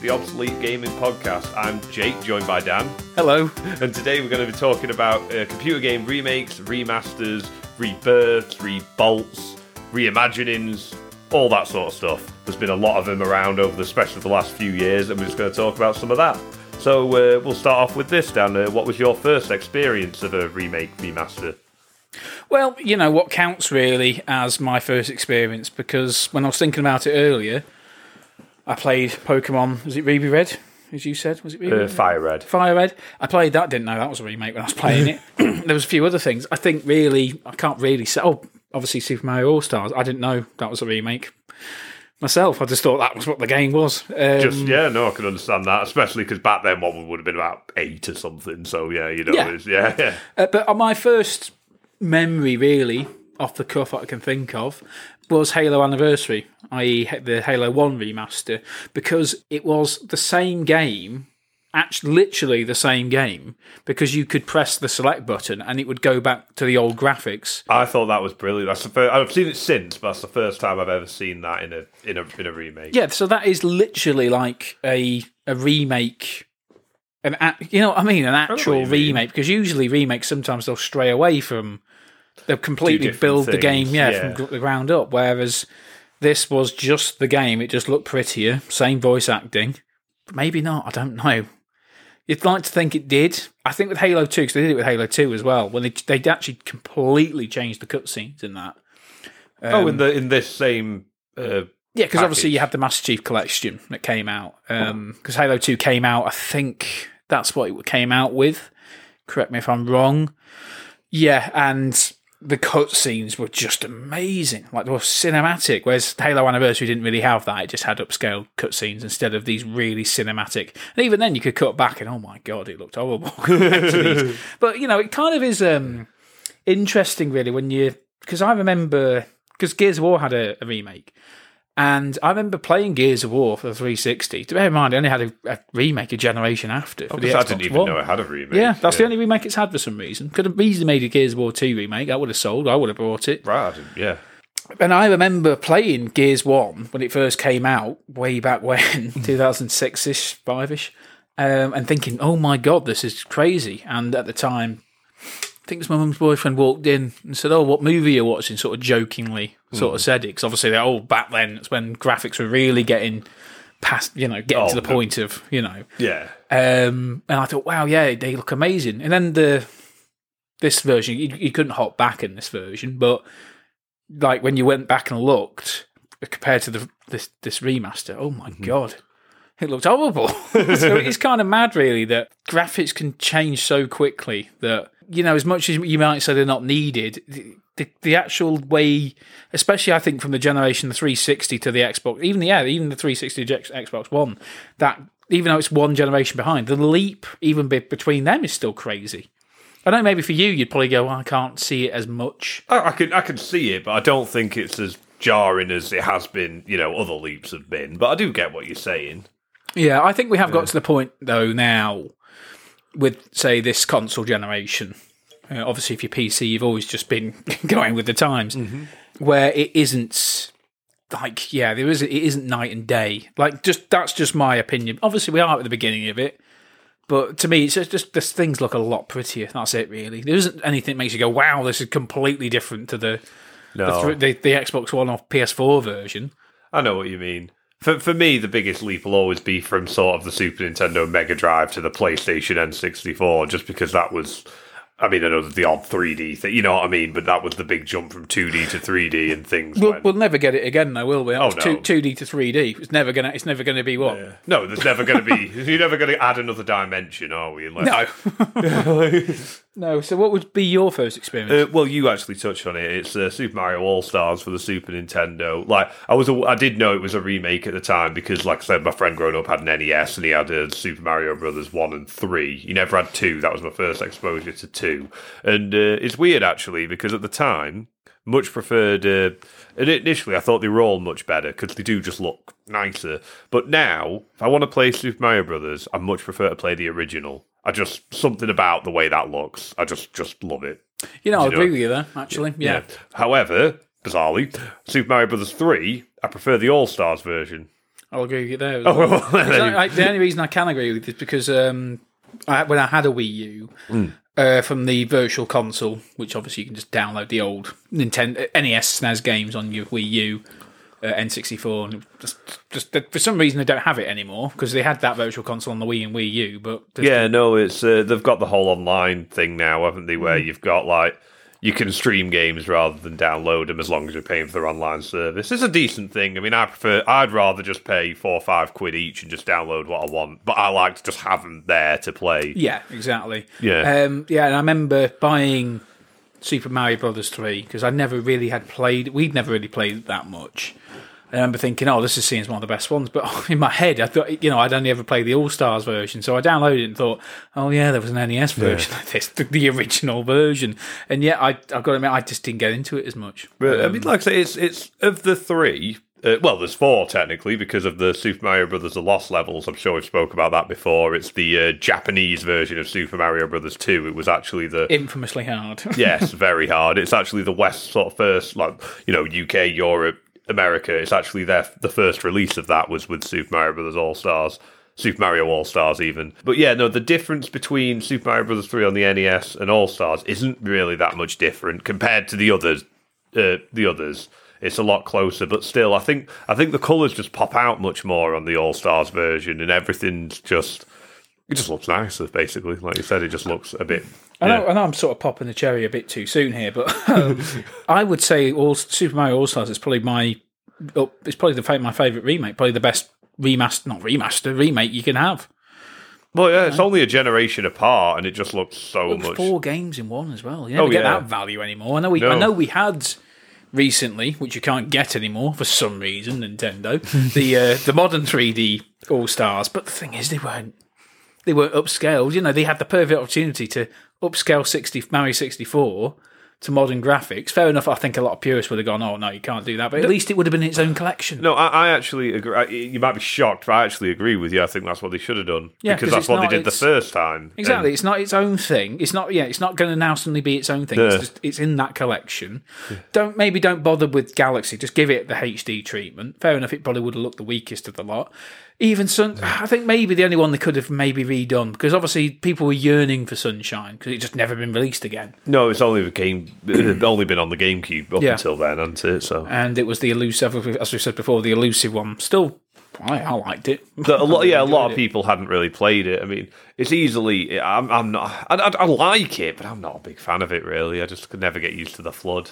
the Obsolete Gaming Podcast. I'm Jake, joined by Dan, Hello. and today we're going to be talking about uh, computer game remakes, remasters, rebirths, rebolts, reimaginings, all that sort of stuff. There's been a lot of them around over the especially the last few years, and we're just going to talk about some of that. So uh, we'll start off with this, Dan. Uh, what was your first experience of a remake, remaster? Well, you know what counts really as my first experience because when I was thinking about it earlier, I played Pokemon. Was it Ruby Red? As you said, was it Ruby Uh, Red? Fire Red. Fire Red. I played that. Didn't know that was a remake when I was playing it. there was a few other things. I think really, I can't really say. Oh, obviously Super Mario All Stars. I didn't know that was a remake myself. I just thought that was what the game was. Um, Just yeah, no, I can understand that, especially because back then one would have been about eight or something. So yeah, you know, Yeah. yeah, yeah. Uh, but on my first memory, really, off the cuff, I can think of was Halo Anniversary, i.e., the Halo 1 remaster, because it was the same game, actually, literally the same game, because you could press the select button and it would go back to the old graphics. I thought that was brilliant. That's the first, I've seen it since, but that's the first time I've ever seen that in a in a in a remake. Yeah, so that is literally like a a remake. An you know what I mean? An actual remake because usually remakes sometimes they'll stray away from they'll completely build the game yeah, yeah. from the ground up. Whereas this was just the game; it just looked prettier, same voice acting. Maybe not. I don't know. You'd like to think it did. I think with Halo Two, because they did it with Halo Two as well, when they they actually completely changed the cutscenes in that. oh, in um, the in this same. Uh, Yeah, because obviously you have the Master Chief Collection that came out. Uh-huh. Um, because Halo 2 came out, I think that's what it came out with. Correct me if I'm wrong. Yeah, and the cutscenes were just amazing. Like they were cinematic, whereas Halo Anniversary didn't really have that. It just had upscaled cutscenes instead of these really cinematic. And even then, you could cut back and oh my god, it looked horrible. but you know, it kind of is um, interesting, really, when you because I remember because Gears of War had a, a remake. And I remember playing Gears of War for the 360. To bear in mind, I only had a, a remake a generation after. The I didn't even One. know it had a remake. Yeah, that's the only remake it's had for some reason. Could have easily made a Gears of War 2 remake. That would have sold. I would have bought it. Right, yeah. And I remember playing Gears 1 when it first came out, way back when, 2006 ish, 5 ish, um, and thinking, oh my God, this is crazy. And at the time, think it was my mum's boyfriend walked in and said, oh, what movie are you watching? Sort of jokingly, sort of hmm. said it. Because obviously, they're all back then, it's when graphics were really getting past, you know, getting Oh, to the no. point of, you know. Yeah. Um, and I thought, wow, yeah, they look amazing. And then the this version, you, you couldn't hop back in this version, but like when you went back and looked uh, compared to the this this remaster, oh my mm-hmm. god, it looked horrible. so it's kind of mad, really, that graphics can change so quickly that you know, as much as you might say they're not needed. The, the, the actual way, especially I think from the generation the 360 to the Xbox, even the yeah, even the 360 to Xbox One, that even though it's one generation behind, the leap even be, between them is still crazy. I know maybe for you, you'd probably go, well, I can't see it as much. I, I can I can see it, but I don't think it's as jarring as it has been. You know, other leaps have been. But I do get what you're saying. Yeah, I think we have got to the point though now with say this console generation. Uh, obviously, if you're PC, you've always just been going with the times, where it isn't like yeah, there is it isn't night and day. Like just that's just my opinion. Obviously, we are at the beginning of it, but to me, it's just, just this things look a lot prettier. That's it, really. There isn't anything that makes you go, "Wow, this is completely different to the No, the, the, the Xbox One or PS4 version." I know what you mean. For for me, the biggest leap will always be from sort of the Super Nintendo Mega Drive to the PlayStation N64, just because that was. I mean, I know there's the odd 3D thing, you know what I mean, but that was the big jump from 2D to 3D and things. We'll, when- we'll never get it again, though, will we? That Oh, no. two, 2D to 3D. It's never gonna. It's never gonna be what. no, there's never going to be. You're never going to add another dimension, are we? Unless, No, no. So, what would be your first experience? Uh, well, you actually touched on it. It's uh, Super Mario All Stars for the Super Nintendo. Like, I was, a, I did know it was a remake at the time because, like I said, my friend growing up had an NES and he had uh, Super Mario Brothers one and three. He never had two. That was my first exposure to two, and uh, it's weird actually because at the time, much preferred. Uh, and initially, I thought they were all much better because they do just look nicer. But now, if I want to play Super Mario Brothers, I much prefer to play the original. I just something about the way that looks. I just just love it. you know, I you agree with you there. Actually, yeah. However, bizarrely, Super Mario Brothers three, I prefer the All Stars version. I'll agree with you there. Oh, well. well, Because I- the only reason I can agree with it is because um, I, when I had a Wii U uh, from the Virtual Console, which obviously you can just download the old Nintendo NES SNES games on your Wii U. Uh, N64, and just, just for some reason they don't have it anymore because they had that virtual console on the Wii and Wii U, but Yeah, no, it's uh, they've got the whole online thing now, haven't they? Where you've got like you can stream games rather than download them as long as you're paying for their online service. It's a decent thing. I mean, I prefer. I'd rather just pay four or five quid each and just download what I want. But I like to just have them there to play. Yeah, exactly. Yeah. um, yeah. And I remember buying Super Mario Brothers three because I never really had played. We'd never really played that much. I remember thinking, "Oh, this is seen as one of the best ones," but in my head, I thought, you know, I'd only ever played the All Stars version, so I downloaded it and thought, "Oh yeah, there was an NES version of this, the, the original version." And yet, I, I've got to admit, I just didn't get into it as much. But, I mean, um, like I say, it's it's of the three. Uh, well, there's four technically because of the Super Mario Brothers: The Lost Levels. I'm sure we've spoke about that before. It's the uh, Japanese version of Super Mario Brothers 2. It was actually the Infamously hard. yes, very hard. It's actually the West sort of first, like you know, UK, Europe, America. It's actually their the first release of that was with Super Mario Brothers All Stars, Super Mario All Stars, even. But yeah, no, the difference between Super Mario Brothers three on the NES and All Stars isn't really that much different compared to the others. Uh, the others. It's a lot closer, but still, I think I think the colours just pop out much more on the All Stars version, and everything's just it just looks nicer. Basically, like you said, it just looks a bit. I know, yeah. I know I'm sort of popping the cherry a bit too soon here, but um, I would say all Super Mario All Stars is probably my oh, it's probably the my favorite remake, probably the best remaster, not remaster remake you can have. Well, yeah, it's only a generation apart, and it just looks so much. Four games in one as well. You never Oh, get yeah. that value anymore. I know we I know we had recently, which you can't get anymore for some reason, Nintendo, the uh, the modern 3D All Stars. But the thing is, they weren't they weren't upscaled. You know, they had the perfect opportunity to upscale 60 Mario 64 to modern graphics. Fair enough. I think a lot of purists would have gone, "Oh no, you can't do that." But at least it would have been its own collection. No, I, I actually agree. I- You might be shocked, but I actually agree with you. I think that's what they should have done Yeah, because 'cause that's what they did the first time. Exactly. And- It's not its own thing. It's not. Yeah. It's not going to now suddenly be its own thing. No. It's just. It's in that collection. Don't maybe don't bother with Galaxy. Just give it the HD treatment. Fair enough. It probably would have looked the weakest of the lot. Even Sun. I think maybe the only one they could have maybe redone because obviously people were yearning for Sunshine because it just never been released again. no, it's only the game. It's only been on the GameCube up Yeah. until then, hasn't it? So And it was the elusive, as we said before, the elusive one. Still, I, I liked it. A lot, yeah, a lot of it. people hadn't really played it. I mean, it's easily. I'm, I'm not. I, I, I like it, but I'm not a big fan of it. Really, I just could never get used to the flood,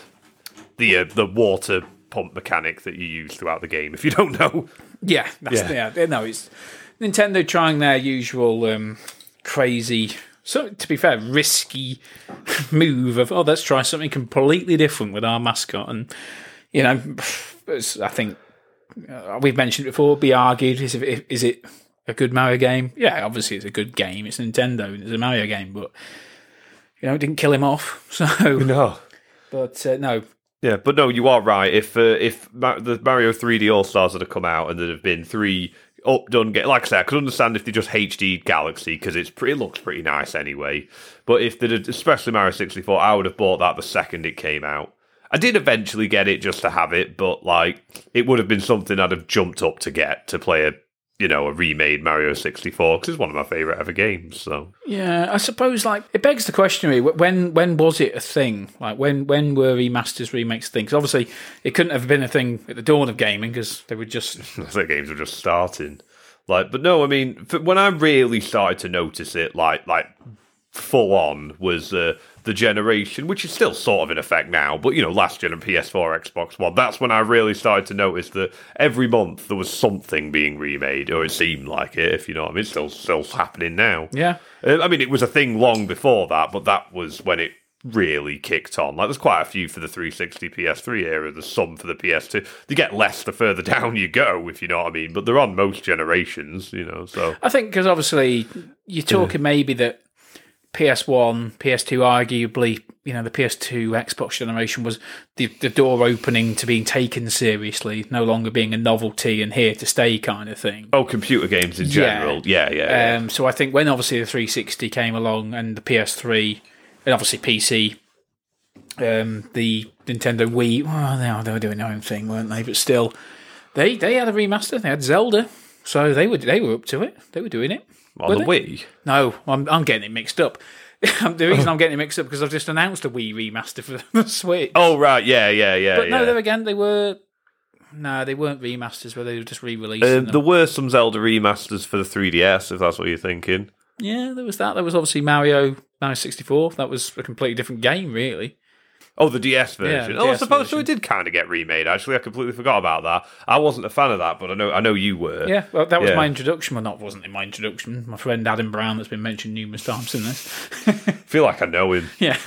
the uh, the water pump mechanic that you use throughout the game. If you don't know, Yeah, that's, Yeah. yeah. No, it's Nintendo trying their usual um, crazy, so to be fair, risky move of oh, let's try something completely different with our mascot, and you know, I think uh, we've mentioned it before. Be argued is it, is it a good Mario game? Yeah, obviously it's a good game. It's Nintendo and it's a Mario game, but you know, it didn't kill him off. So, no. but uh, no, Yeah, but no, you are right. If uh, if Ma- the Mario 3D All Stars had come out and there have been three updone, ga- like I said, I could understand if they just HD Galaxy because it's pretty, it looks pretty nice anyway. But if they did, especially Mario 64, I would have bought that the second it came out. I did eventually get it just to have it, but like it would have been something I'd have jumped up to get to play a you know a remade Mario 64 because it's one of my favorite ever games. So Yeah, I suppose like it begs the question really, when when was it a thing? Like when when were remasters remakes things? Obviously, it couldn't have been a thing at the dawn of gaming because they were just the games were just starting. Like, but no, I mean, when I really started to notice it, like, like full on, was uh, the generation, which is still sort of in effect now, but you know, last gen and PS4, Xbox One. That's when I really started to notice that every month there was something being remade, or it seemed like it. If you know what I mean, it's still still happening now. yeah. Uh, I mean, it was a thing long before that, but that was when it really kicked on. Like, there's quite a few for the 360 PS3 era. There's some for the PS2. They get less the further down you go, if you know what I mean. But they're on most generations, you know. So I think because obviously you're talking maybe that PS1, PS2, arguably, you know, the PS2 Xbox generation was the the door opening to being taken seriously, no longer being a novelty and here to stay kind of thing. oh, computer games in general, yeah, yeah, yeah. Um, so I think when obviously the 360 came along and the PS3 and obviously PC, um, the Nintendo Wii, well, they, they were doing their own thing, weren't they? But still, They they had a remaster. They had Zelda, so they were they were up to it. They were doing it. On Were the they? Wii. No, I'm I'm getting it mixed up. the reason I'm getting it mixed up because I've just announced a Wii remaster for the Switch. Oh right, yeah, yeah, yeah. but no, yeah. there again they were. No, they weren't remasters. Where they were just re-releasing Um, them. there were some Zelda remasters for the 3DS, if that's what you're thinking. Yeah, there was that. There was obviously Mario Mario 64. That was a completely different game, really. Oh, the DS version. the oh, I DS suppose so. It did kind of get remade. Actually, I completely forgot about that. I wasn't a fan of that, but I know I know you were. Yeah, well, that was Yeah. my introduction. Well, not wasn't in my introduction. My friend Adam Brown, that's been mentioned numerous times in this. I feel like I know him. Yeah,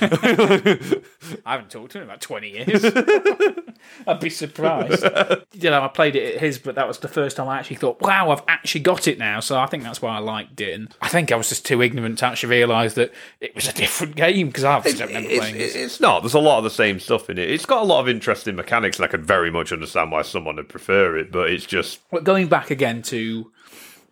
I haven't talked to him in about twenty years. I'd be surprised. you know, I played it at his, but that was the first time I actually thought, "Wow, I've actually got it now." So I think that's why I liked it. And I think I was just too ignorant to actually realise that it was a different game because I obviously don't remember It's, playing it. it's not. There's a lot of the same stuff in it. It's got a lot of interesting mechanics, and I could very much understand why someone would prefer it. But it's just But going back again to,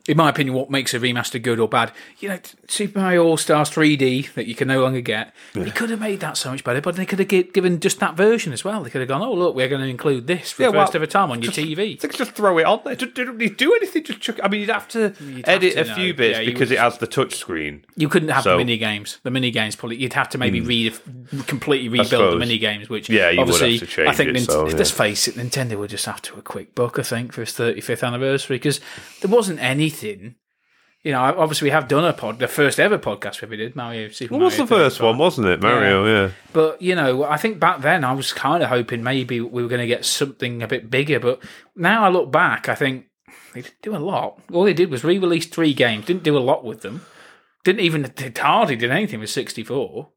in my opinion, what makes a remaster good or bad, you know, Super Mario All Stars 3D that you can no longer get, they could have made that so much better, but they could have gi- given just that version as well. They could have gone, oh, look, we're going to include this for Yeah, the first well, ever time on your TV. Think just throw it on there. Just, don't need do anything. Just chuck. I mean, you'd have to You'd have edit to a know. few bits Yeah, because would- it has the touch screen. You couldn't have So- the mini games. The mini games probably you'd have to maybe hmm. re- completely rebuild the mini games. Which Yeah, you would have obviously to change I think it, Nint- so, yeah. let's face it, Nintendo would just have to a quick buck. I think for its 35th anniversary because there wasn't anything. You know, obviously we have done a pod, the first ever podcast we did Mario Super What was the first 35. one, wasn't it? Mario, yeah. But you know, I think back then I was kind of hoping maybe we were going to get something a bit bigger. But now I look back, I think they didn't do a lot. All they did was re-release three games. Didn't do a lot with them. Didn't even did hardly did anything with sixty four.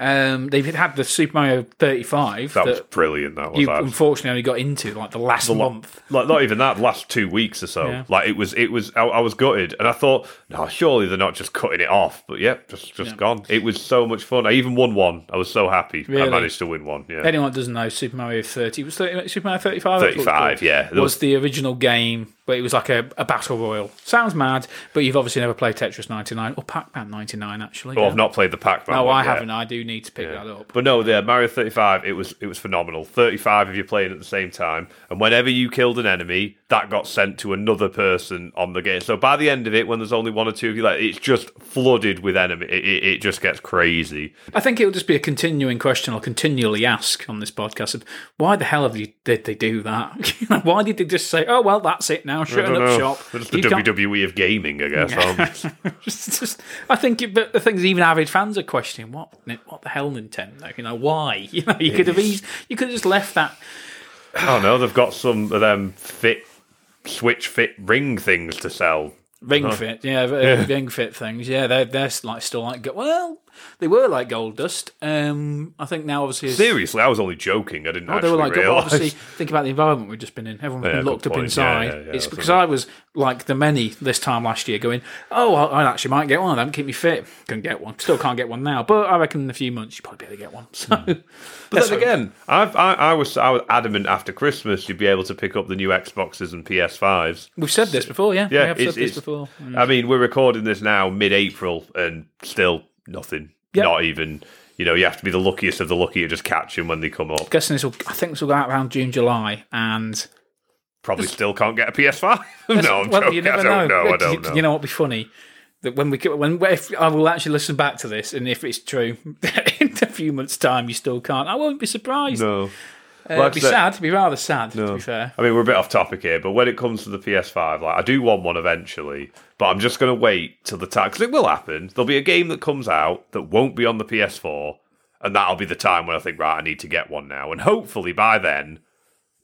Um, they've had the Super Mario thirty five That that, was brilliant. That was you that. unfortunately only got into like the last month. like not even that last two weeks or so Yeah. like it was it was I, I was gutted and i thought no surely they're not just cutting it off but yep just just gone it was so much fun i even won one i was so happy i managed to win one yeah Anyone doesn't know Super Mario thirty was 30, Super Mario thirty five. 35 yeah There was the original game, but it was like a, a battle royal. Sounds mad, but you've obviously never played Tetris 99 or Pac Man 99, actually. well, yeah. i've not played the pac-man No, one I yet. haven't. I do need to pick that up. But no, the Mario 35, it was it was phenomenal. 35 if you're playing at the same time, and whenever you killed an enemy, that got sent to another person on the game. So by the end of it, when there's only one or two of you, like it's just flooded with enemy. It, it, it just gets crazy. I think it'll just be a continuing question I'll continually ask on this podcast of why the hell have you, did they do that? Why did they just say, oh, well, that's it now, shut I don't up know. shop? It's the You WWE of gaming, I guess. aren't It's just, I think, it, but the thing is, even avid fans are questioning what, what the hell, Nintendo? You know, why? You know, you could have eased, you could have just left that. I don't know. They've got some of them fit Switch fit ring things to sell. Ring Fit, yeah, uh, Ring Fit things, yeah, they're they're like still like well, they were like Gold Dust. Um, I think now obviously, it's- Seriously, I was only joking. I didn't Oh, they actually were like, well, realise. obviously, think about the environment we've just been in. Everyone's Yeah, been good locked up point. inside. Yeah, yeah, yeah, it's that's because I was like the many this time last year, going, oh, I, I actually might get one of them. Keep me fit. Couldn't get one. Still can't get one now, but I reckon in a few months you probably be able to get one. So, Hmm. But then again, I've, I, I was I was adamant after Christmas you'd be able to pick up the new Xboxes and PS5s. we've said this before, yeah. Yeah, we have said this before. I mean, we're recording this now mid-April and still nothing. Yep. Not even. You know, you have to be the luckiest of the lucky to just catch them when they come up. guessing this will. I think this will go out around June, July, and Probably still can't get a PS5. no, I'm well, joking. you never I don't know. know. I don't know. You know what would be funny? That when we get- when if I will actually listen back to this, and if it's true, in a few months' time you still can't, I won't be surprised. no. Uh, Like it'd be sad. It'd be rather sad, to be fair. I mean, we're a bit off topic here, but when it comes to the PS5, like I do want one eventually, but I'm just going to wait till the time because it will happen. There'll be a game that comes out that won't be on the PS4, and that'll be the time when I think, right, I need to get one now, and hopefully by then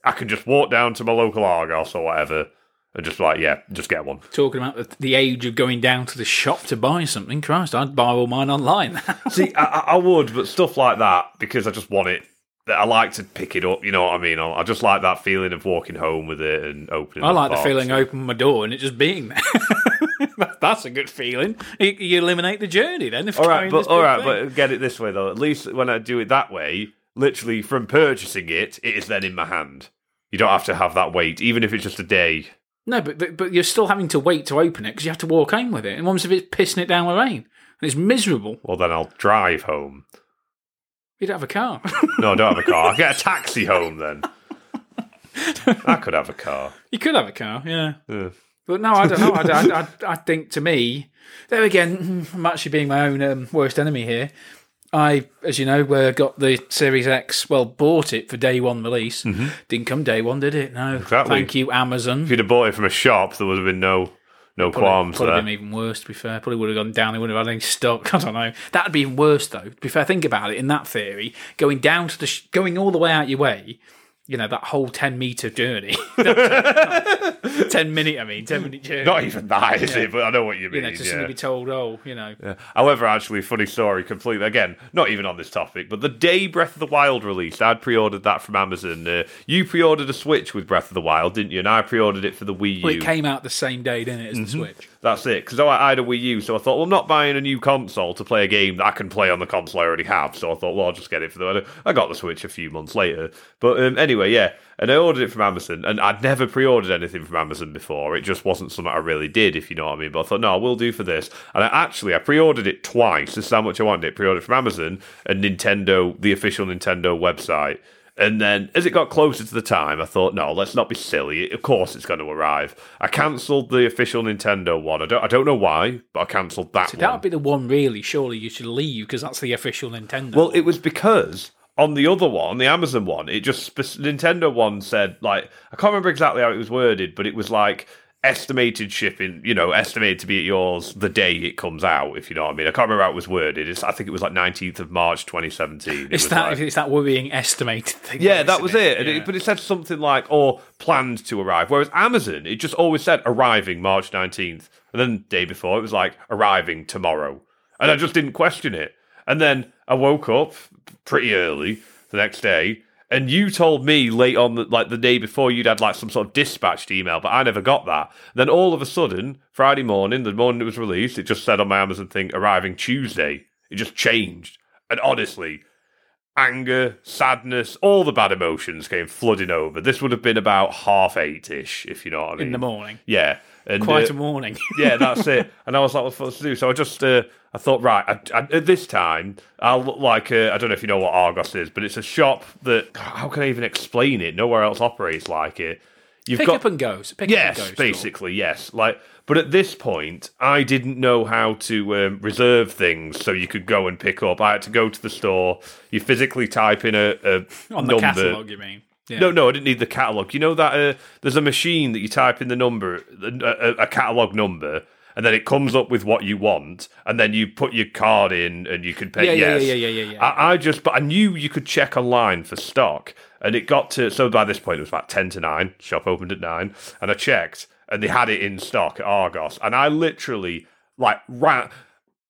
I can just walk down to my local Argos or whatever and just like, yeah, just get one. Talking about the, the age of going down to the shop to buy something, Christ, I'd buy all mine online. See, I I would, but stuff like that because I just want it. I like to pick it up. You know what I mean? I I just like that feeling of walking home with it and opening. I like the box. feeling open my door and it just being there. That- That's a good feeling. You, you eliminate the journey then. If All right, but all right, thing. but get it this way though. At least when I do it that way, literally from purchasing it, it is then in my hand. You don't have to have that wait, even if it's just a day. no, but, but but you're still having to wait to open it because you have to walk home with it. And once if it's pissing it down with rain, and it's miserable. Well, then I'll drive home. You don't have a car. No, I don't have a car. I'll get a taxi home then. I could have a car. You could have a car, yeah. Yeah. But no, I don't know. I, I, I, I think to me, there again, I'm actually being my own um, worst enemy here. I, as you know, uh, got the Series X. Well, bought it for day one release. Didn't come day one, did it? No. Exactly. Thank you, Amazon. If you'd have bought it from a shop, there would have been no no qualms Probably there. been even worse, to be fair. Probably would have gone down. They wouldn't have had any stock. I don't know. That'd be even worse, though. To be fair, think about it. In that theory, going down to the, sh- going all the way out your way, you know, that whole 10 meter journey. 10 minute, I mean, 10 minute journey. Not even that, is it? But I know what you mean. you know, just to yeah. be told, oh, you know, Yeah. However, actually, funny story, completely again, not even on this topic, but the day Breath of the Wild released, I'd pre-ordered that from Amazon. Uh, you pre-ordered a Switch with Breath of the Wild, didn't you? And I pre-ordered it for the Wii U. well, it came out the same day, didn't it, as the Switch? That's it. Because I had a Wii U, so I thought, well, I'm not buying a new console to play a game that I can play on the console I already have. So I thought, well, I'll just get it for the. I got the Switch a few months later. But um, anyway, yeah. And I ordered it from Amazon, and I'd never pre ordered anything from Amazon before. It just wasn't something I really did, if you know what I mean. But I thought, no, I will do for this. And I actually, I pre ordered it twice. This is how much I wanted it. Pre ordered from Amazon and Nintendo, the official Nintendo website. And then, as it got closer to the time, I thought, no, let's not be silly. Of course, it's going to arrive. I cancelled the official Nintendo one. I don't, I don't know why, but I cancelled that So one. that would be the one, really, surely you should leave because that's the official Nintendo. Well, it was because on the other one, the Amazon one, it just Nintendo one said like I can't remember exactly how it was worded, but it was like estimated shipping, you know, estimated to be at yours the day it comes out. If you know what I mean, I can't remember how it was worded. It's, I think it was like nineteenth of March, twenty seventeen. it's that, it's that worrying estimated thing. Yeah, that was it. And Yeah. it. But it said something like, or planned to arrive. Whereas Amazon, it just always said arriving March 19th. And then the day before, it was like arriving tomorrow. And I just didn't question it. And then I woke up pretty early the next day. And you told me late on, the, like the day before, you'd had like some sort of dispatched email, but I never got that. Then all of a sudden, Friday morning, the morning it was released, it just said on my Amazon thing, arriving Tuesday. It just changed. And honestly, anger, sadness, all the bad emotions came flooding over. This would have been about half eight ish, if you know what I mean. in the morning. Yeah. And, Quite uh, a morning. yeah, that's it. And I was like, what's what to do? So I just, uh, I thought, right, I, I, at this time, I'll look like, I don't know if you know what Argos is, but it's a shop that, how can I even explain it? Nowhere else operates like it. You've Pick got, up and goes. Pick Yes, up and go. basically, yes. Like, but at this point, I didn't know how to um, reserve things, so you could go and pick up. I had to go to the store. You physically type in a, a on the number. catalogue. You mean? Yeah. No, no, I didn't need the catalog. You know that uh, there's a machine that you type in the number, a, a, a catalog number, and then it comes up with what you want, and then you put your card in, and you can pay. Yeah, yeah, yeah, yeah, yeah, yeah. I, I just, but I knew you could check online for stock, and it got to so by this point it was about ten to nine. Shop opened at nine, and I checked, and they had it in stock at Argos, and I literally like ran.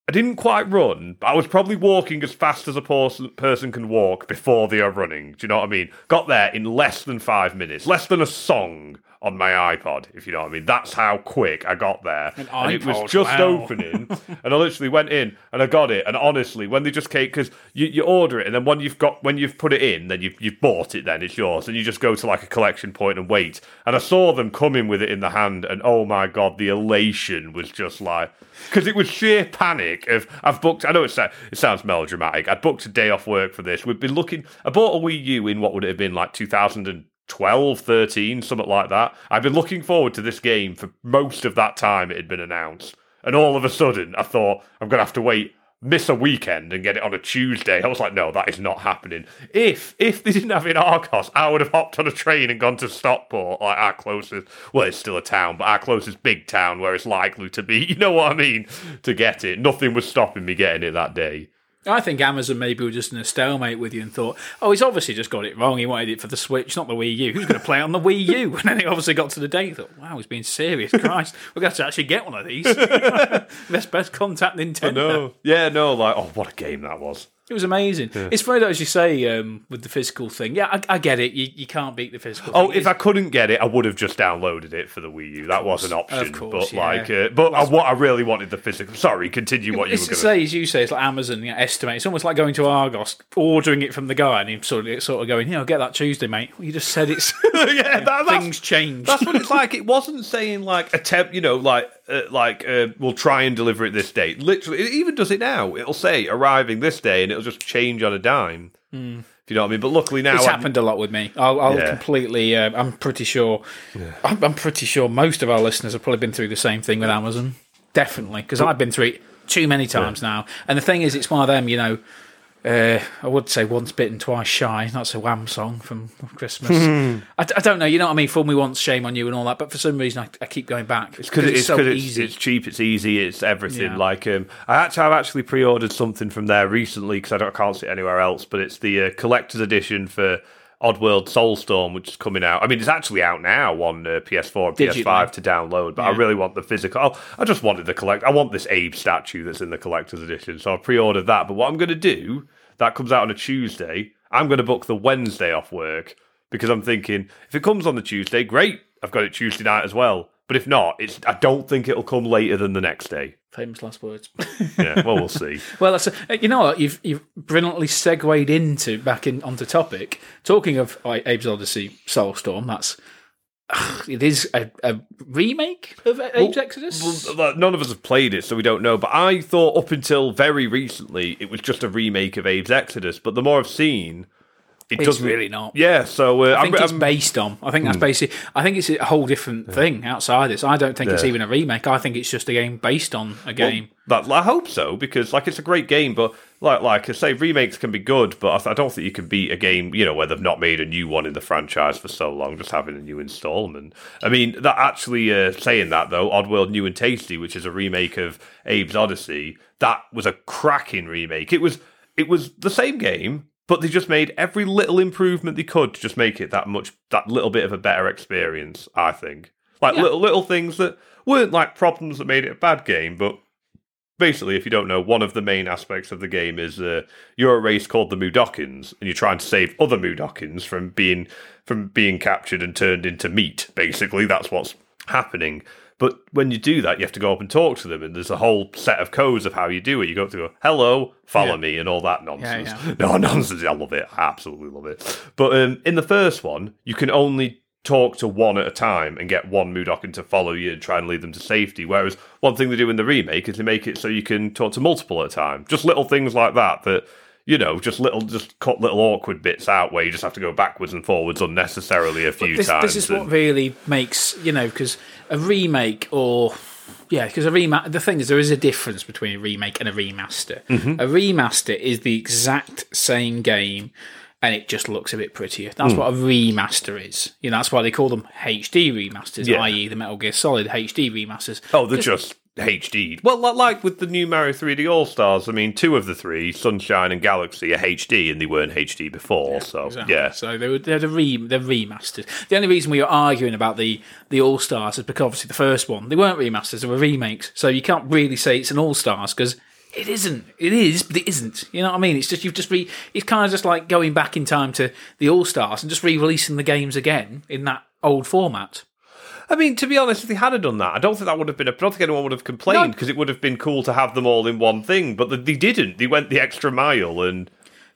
I didn't quite run, but I was probably walking as fast as a person, person can walk before they are running. Do you know what I mean? Got there in less than five minutes, less than a song on my iPod, if you know what I mean. That's how quick I got there. An and it was just wow. opening, and I literally went in and I got it. And honestly, when they just came, because you, you order it, and then when you've got when you've put it in, then you've you've bought it, then it's yours, and you just go to like a collection point and wait. And I saw them coming with it in the hand, and oh my god, the elation was just like because it was sheer panic of I've booked. I know it, sa- it sounds melodramatic. I booked a day off work for this. We've been looking. I bought a Wii U in what would it have been like 2012, 13, something like that. I've been looking forward to this game for most of that time it had been announced, and all of a sudden I thought I'm gonna have to wait. Miss a weekend and get it on a Tuesday. I was like, no, that is not happening. If if they didn't have it in I would have hopped on a train and gone to Stockport, like our closest. Well, it's still a town, but our closest big town where it's likely to be. You know what I mean? To get it, nothing was stopping me getting it that day. I think Amazon maybe were just in a stalemate with you and thought, oh, he's obviously just got it wrong. He wanted it for the Switch, not the Wii U. Who's going to play it on the Wii U? And then it obviously got to the date. Thought, wow, he's being serious. Christ, we're going to to actually get one of these. Let's best contact Nintendo. yeah, no, like, oh, what a game that was. It was amazing. It's funny though, as you say, um, with the physical thing. Yeah, I, I get it. You, you can't beat the physical. Oh, thing. if I couldn't get it, I would have just downloaded it for the Wii U. That was an option, course, but yeah. like, uh, but I, what I really wanted the physical. Sorry, continue what you were going to. say, as you say, it's like Amazon you know, estimate. It's almost like going to Argos, ordering it from the guy, and him sort of, sort of going, "Yeah, I'll get that Tuesday, mate." Well, you just said it's yeah, that, things change. That's what it's like. It wasn't saying like attempt, you know, like uh, like uh, we'll try and deliver it this date. Literally, it even does it now. It'll say arriving this day, and it'll just change on a dime. Hmm. If you know what I mean. But luckily now, It's I'm- happened a lot with me. I'll, I'll Yeah. completely. Uh, I'm pretty sure. I'm, I'm pretty sure most of our listeners have probably been through the same thing with Amazon. Definitely, because I've been through it too many times now. And the thing is, it's one of them. You know, uh, I would say once bitten, twice shy. That's a Wham song from Christmas. I, I don't know. You know what I mean? Fool me once, shame on you, and all that. But for some reason, I, I keep going back. It's because it's, so 'cause it's, easy. it's cheap, it's easy, it's everything. Yeah. Like, um, I actually, I've actually pre-ordered something from there recently because I, don't- I can't see it anywhere else. But it's the uh, collector's edition for Oddworld Soulstorm, which is coming out. I mean, it's actually out now on uh, PS4 and Digitally. PS5 to download. But I really want the physical. oh, I just wanted the collect. I want this Abe statue that's in the collector's edition, so I pre-ordered that. But what I'm going to do, that comes out on a Tuesday. I'm going to book the Wednesday off work because I'm thinking if it comes on the Tuesday, great. I've got it Tuesday night as well. But if not, it's I don't think it'll come later than the next day. Famous last words. Yeah, well, we'll see. Well, that's a, you know what you've you've brilliantly segued into back in onto topic. Talking of uh, Abe's Oddysee, Soulstorm. That's it is a, a remake of Abe's Exodus. Well, None of us have played it, so we don't know. But I thought up until very recently it was just a remake of Abe's Exodus. But the more I've seen, it it's doesn't really not. Yeah, so uh, I think I'm, it's I'm- based on. I think that's basically. I think it's a whole different thing outside this. I don't think it's even a remake. I think it's just a game based on a game. That, I hope so because like it's a great game, but like like I say, remakes can be good, but I, th- I don't think you can beat a game you know where they've not made a new one in the franchise for so long, just having a new installment. I mean, that actually uh, saying that though, Oddworld New and Tasty, which is a remake of Abe's Oddysee, that was a cracking remake. It was it was the same game. But they just made every little improvement they could to just make it that much, that little bit of a better experience. I think, like Yeah. little little things that weren't like problems that made it a bad game, but basically, if you don't know, one of the main aspects of the game is uh, you're a race called the Mudokons, and you're trying to save other Mudokons from being from being captured and turned into meat. Basically, that's what's happening. But when you do that, you have to go up and talk to them, and there's a whole set of codes of how you do it. You go up to go, "Hello, follow Yeah. me," and all that nonsense. yeah. No nonsense. I love it. I absolutely love it. But um, in the first one, you can only talk to one at a time and get one Mudokon to follow you and try and lead them to safety. Whereas one thing they do in the remake is they make it so you can talk to multiple at a time. Just little things like that that you know, just little, just cut little awkward bits out where you just have to go backwards and forwards unnecessarily a few this, times. this is what really makes you know because a remake or yeah because a remake the thing is there is a difference between a remake and a remaster Mm-hmm. a remaster is the exact same game and it just looks a bit prettier that's Hmm. what a remaster is you know that's why they call them hd remasters Yeah. i.e the metal gear solid hd remasters Oh, they're just HD. Well, li- like with the new Mario 3D All Stars, I mean, two of the three, Sunshine and Galaxy, are HD, and they weren't HD before. so Exactly. yeah, So they were they're the re they're remastered. The only reason we were arguing about the the All Stars is because obviously the first one they weren't remasters; they were remakes. So you can't really say it's an All Stars because it isn't. It is, but it isn't. You know what I mean? It's just you've just re. It's kind of just like going back in time to the All Stars and just re-releasing the games again in that old format. I mean, to be honest, if they had done that, I don't think that would have been. A, I don't think anyone would have complained No. because it would have been cool to have them all in one thing. But they didn't. They went the extra mile, and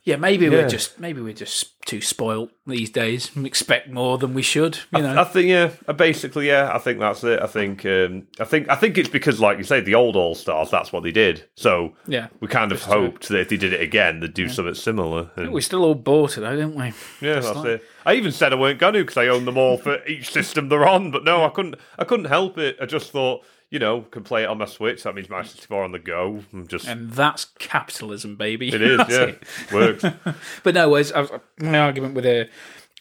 Yeah, maybe Yeah. we're just maybe we're just too spoilt these days. and expect more than we should. You know. I think yeah, uh, basically yeah, I think that's it. I think um, I think I think it's because, like you say, the old All Stars. That's what they did. So Yeah. we kind of hoped that if they did it again, they'd do something similar. And, we still all bought it though, didn't we? yeah, that's it. I even said I weren't going to because I own them all for each system they're on. But no, I couldn't. I couldn't help it. I just thought, you know, can play it on my Switch. That means my 64 on the go. I'm just And that's capitalism, baby. it is, yeah, it. works. But no, as I was, my argument with a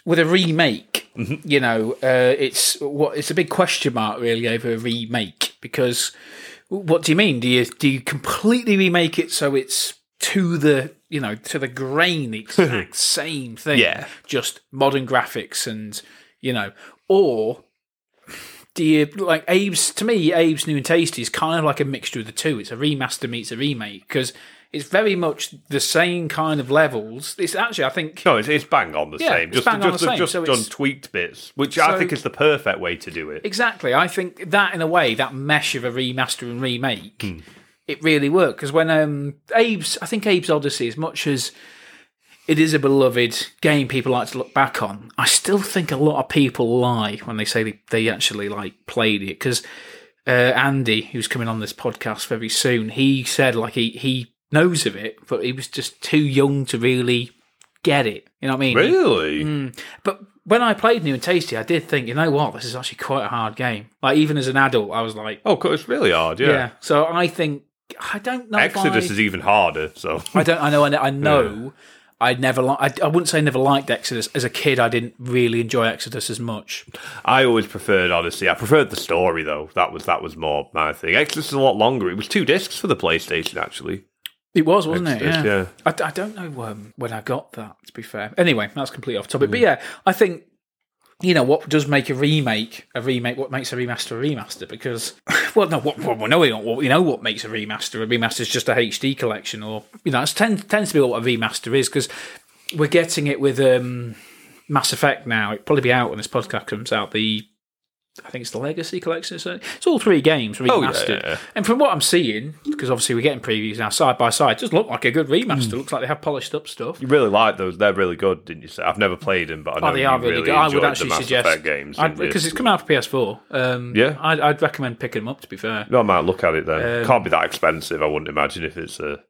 with a remake, Mm-hmm. you know, uh, it's what it's a big question mark really over a remake because what do you mean? Do you do you completely remake it so it's to the you know to the grain the exact same thing? Yeah. just modern graphics and you know, or do you like Abe's? To me, Abe's New and Tasty is kind of like a mixture of the two. It's a remaster meets a remake because it's very much the same kind of levels. It's actually, I think, No, it's, it's bang on the Yeah, same. Just, just, the same, just so done tweaked bits, which I think is the perfect way to do it. exactly. I think that in a way, that mesh of a remaster and remake, Hmm. it really worked because when um Abe's, I think Abe's Oddysee, as much as it is a beloved game people like to look back on, I still think a lot of people lie when they say they, they actually like played it because. Uh, Andy, who's coming on this podcast very soon, he said like he, he knows of it, but he was just too young to really get it. You know what I mean? Really? Mm. But when I played New and Tasty, I did think, you know what, this is actually quite a hard game. Like even as an adult, I was like, Oh, it's really hard. Yeah. yeah. So I think I don't know. Exodus I, is even harder. So I don't. I know. I know. I never. Li- I, I wouldn't say never liked Exodus. As a kid, I didn't really enjoy Exodus as much. I always preferred Oddysee. I preferred the story though. That was that was more my thing. Exodus is a lot longer. It was two discs for the PlayStation actually. It was, wasn't Exodus, it? yeah. I, I don't know um, when I got that. To be fair, anyway, that's completely off topic. But yeah, I think you know what does make a remake a remake. What makes a remaster a remaster? Because well, no, what, what we know what you know what makes a remaster. A remaster is just a HD collection, or you know, it tends tends to be what a remaster is because we're getting it with um, Mass Effect now. It'll probably be out when this podcast comes out. The I think it's the Legacy Collection. It's, it's all three games remastered. Oh, yeah, yeah, yeah. And from what I'm seeing, because obviously we're getting previews now side by side, it does look like a good remaster. Looks like they have polished up stuff. You really like those? They're really good, didn't you say? I've never played them, but I know Oh, they are really, really good. I would actually suggest games I'd- didn't you? because it's coming out for PS4. Um, Yeah. I'd, I'd recommend picking them up. To be fair, No, I might look at it then. Um, Can't be that expensive. I wouldn't imagine if it's a.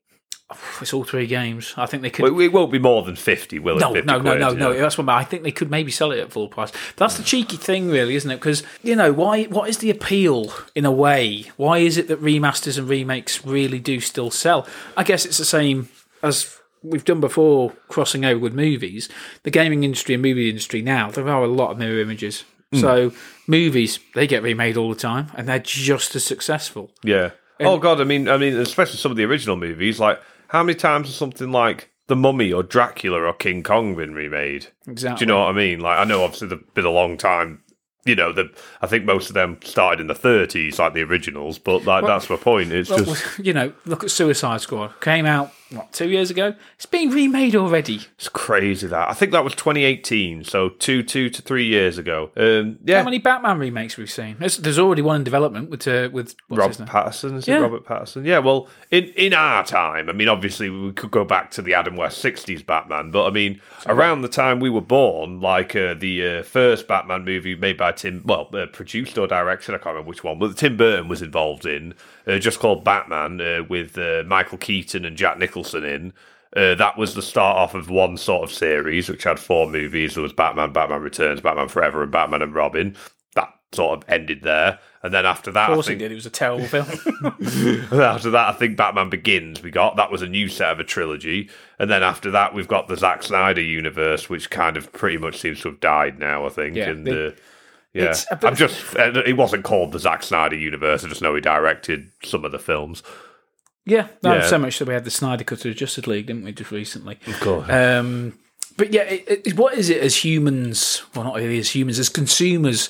it's all three games. I think they could. Well, it won't be more than fifty, will it? No, 50 no, no, quid, no, no. That's what I think they could maybe sell it at full price. But that's the cheeky thing, really, isn't it? Because you know why? What is the appeal in a way? Why is it that remasters and remakes really do still sell? I guess it's the same as we've done before, crossing over with movies. The gaming industry and movie industry now there are a lot of mirror images. Hmm. So movies they get remade all the time, and they're just as successful. Yeah. oh God, I mean, I mean, especially some of the original movies. Like, how many times has something like The Mummy or Dracula or King Kong been remade? Exactly. Do you know what I mean? Like, I know obviously they've been a long time. You know, the I think most of them started in the 30s, like the originals. But like, that's my point. It's Well, just you know, look at Suicide Squad. Came out what two years ago. It's been remade already. it's crazy that I think that was 2018, so two, two to three years ago. Um, yeah, How many Batman remakes we've seen? There's, there's already one in development with uh, with Rob? Patterson, is Yeah. Robert Patterson? Yeah, well, in in our time, I mean, obviously we could go back to the Adam West '60s Batman, but I mean, around the time we were born, like uh, the uh, first Batman movie made by Tim, well, uh, produced or directed, I can't remember which one, but Tim Burton was involved in, uh, just called Batman, uh, with uh, Michael Keaton and Jack Nicholson in. Uh, that was the start off of one sort of series, which had four movies. There was Batman, Batman Returns, Batman Forever, and Batman and Robin. That sort of ended there, and then after that, Of I course, think it did. It was a terrible film. after that, I think Batman Begins. We got that was a new set of a trilogy, and then after that, we've got the Zack Snyder universe, which kind of pretty much seems to have died now. I think, Yeah, and they- uh, yeah, I'm just. It wasn't called the Zack Snyder universe. I just know he directed some of the films. yeah, no, Yeah. so much that we had the Snyder Cut of Justice League, didn't we, just recently? Of course. Um, but yeah, it, it, what is it as humans? Well, not really as humans, as consumers.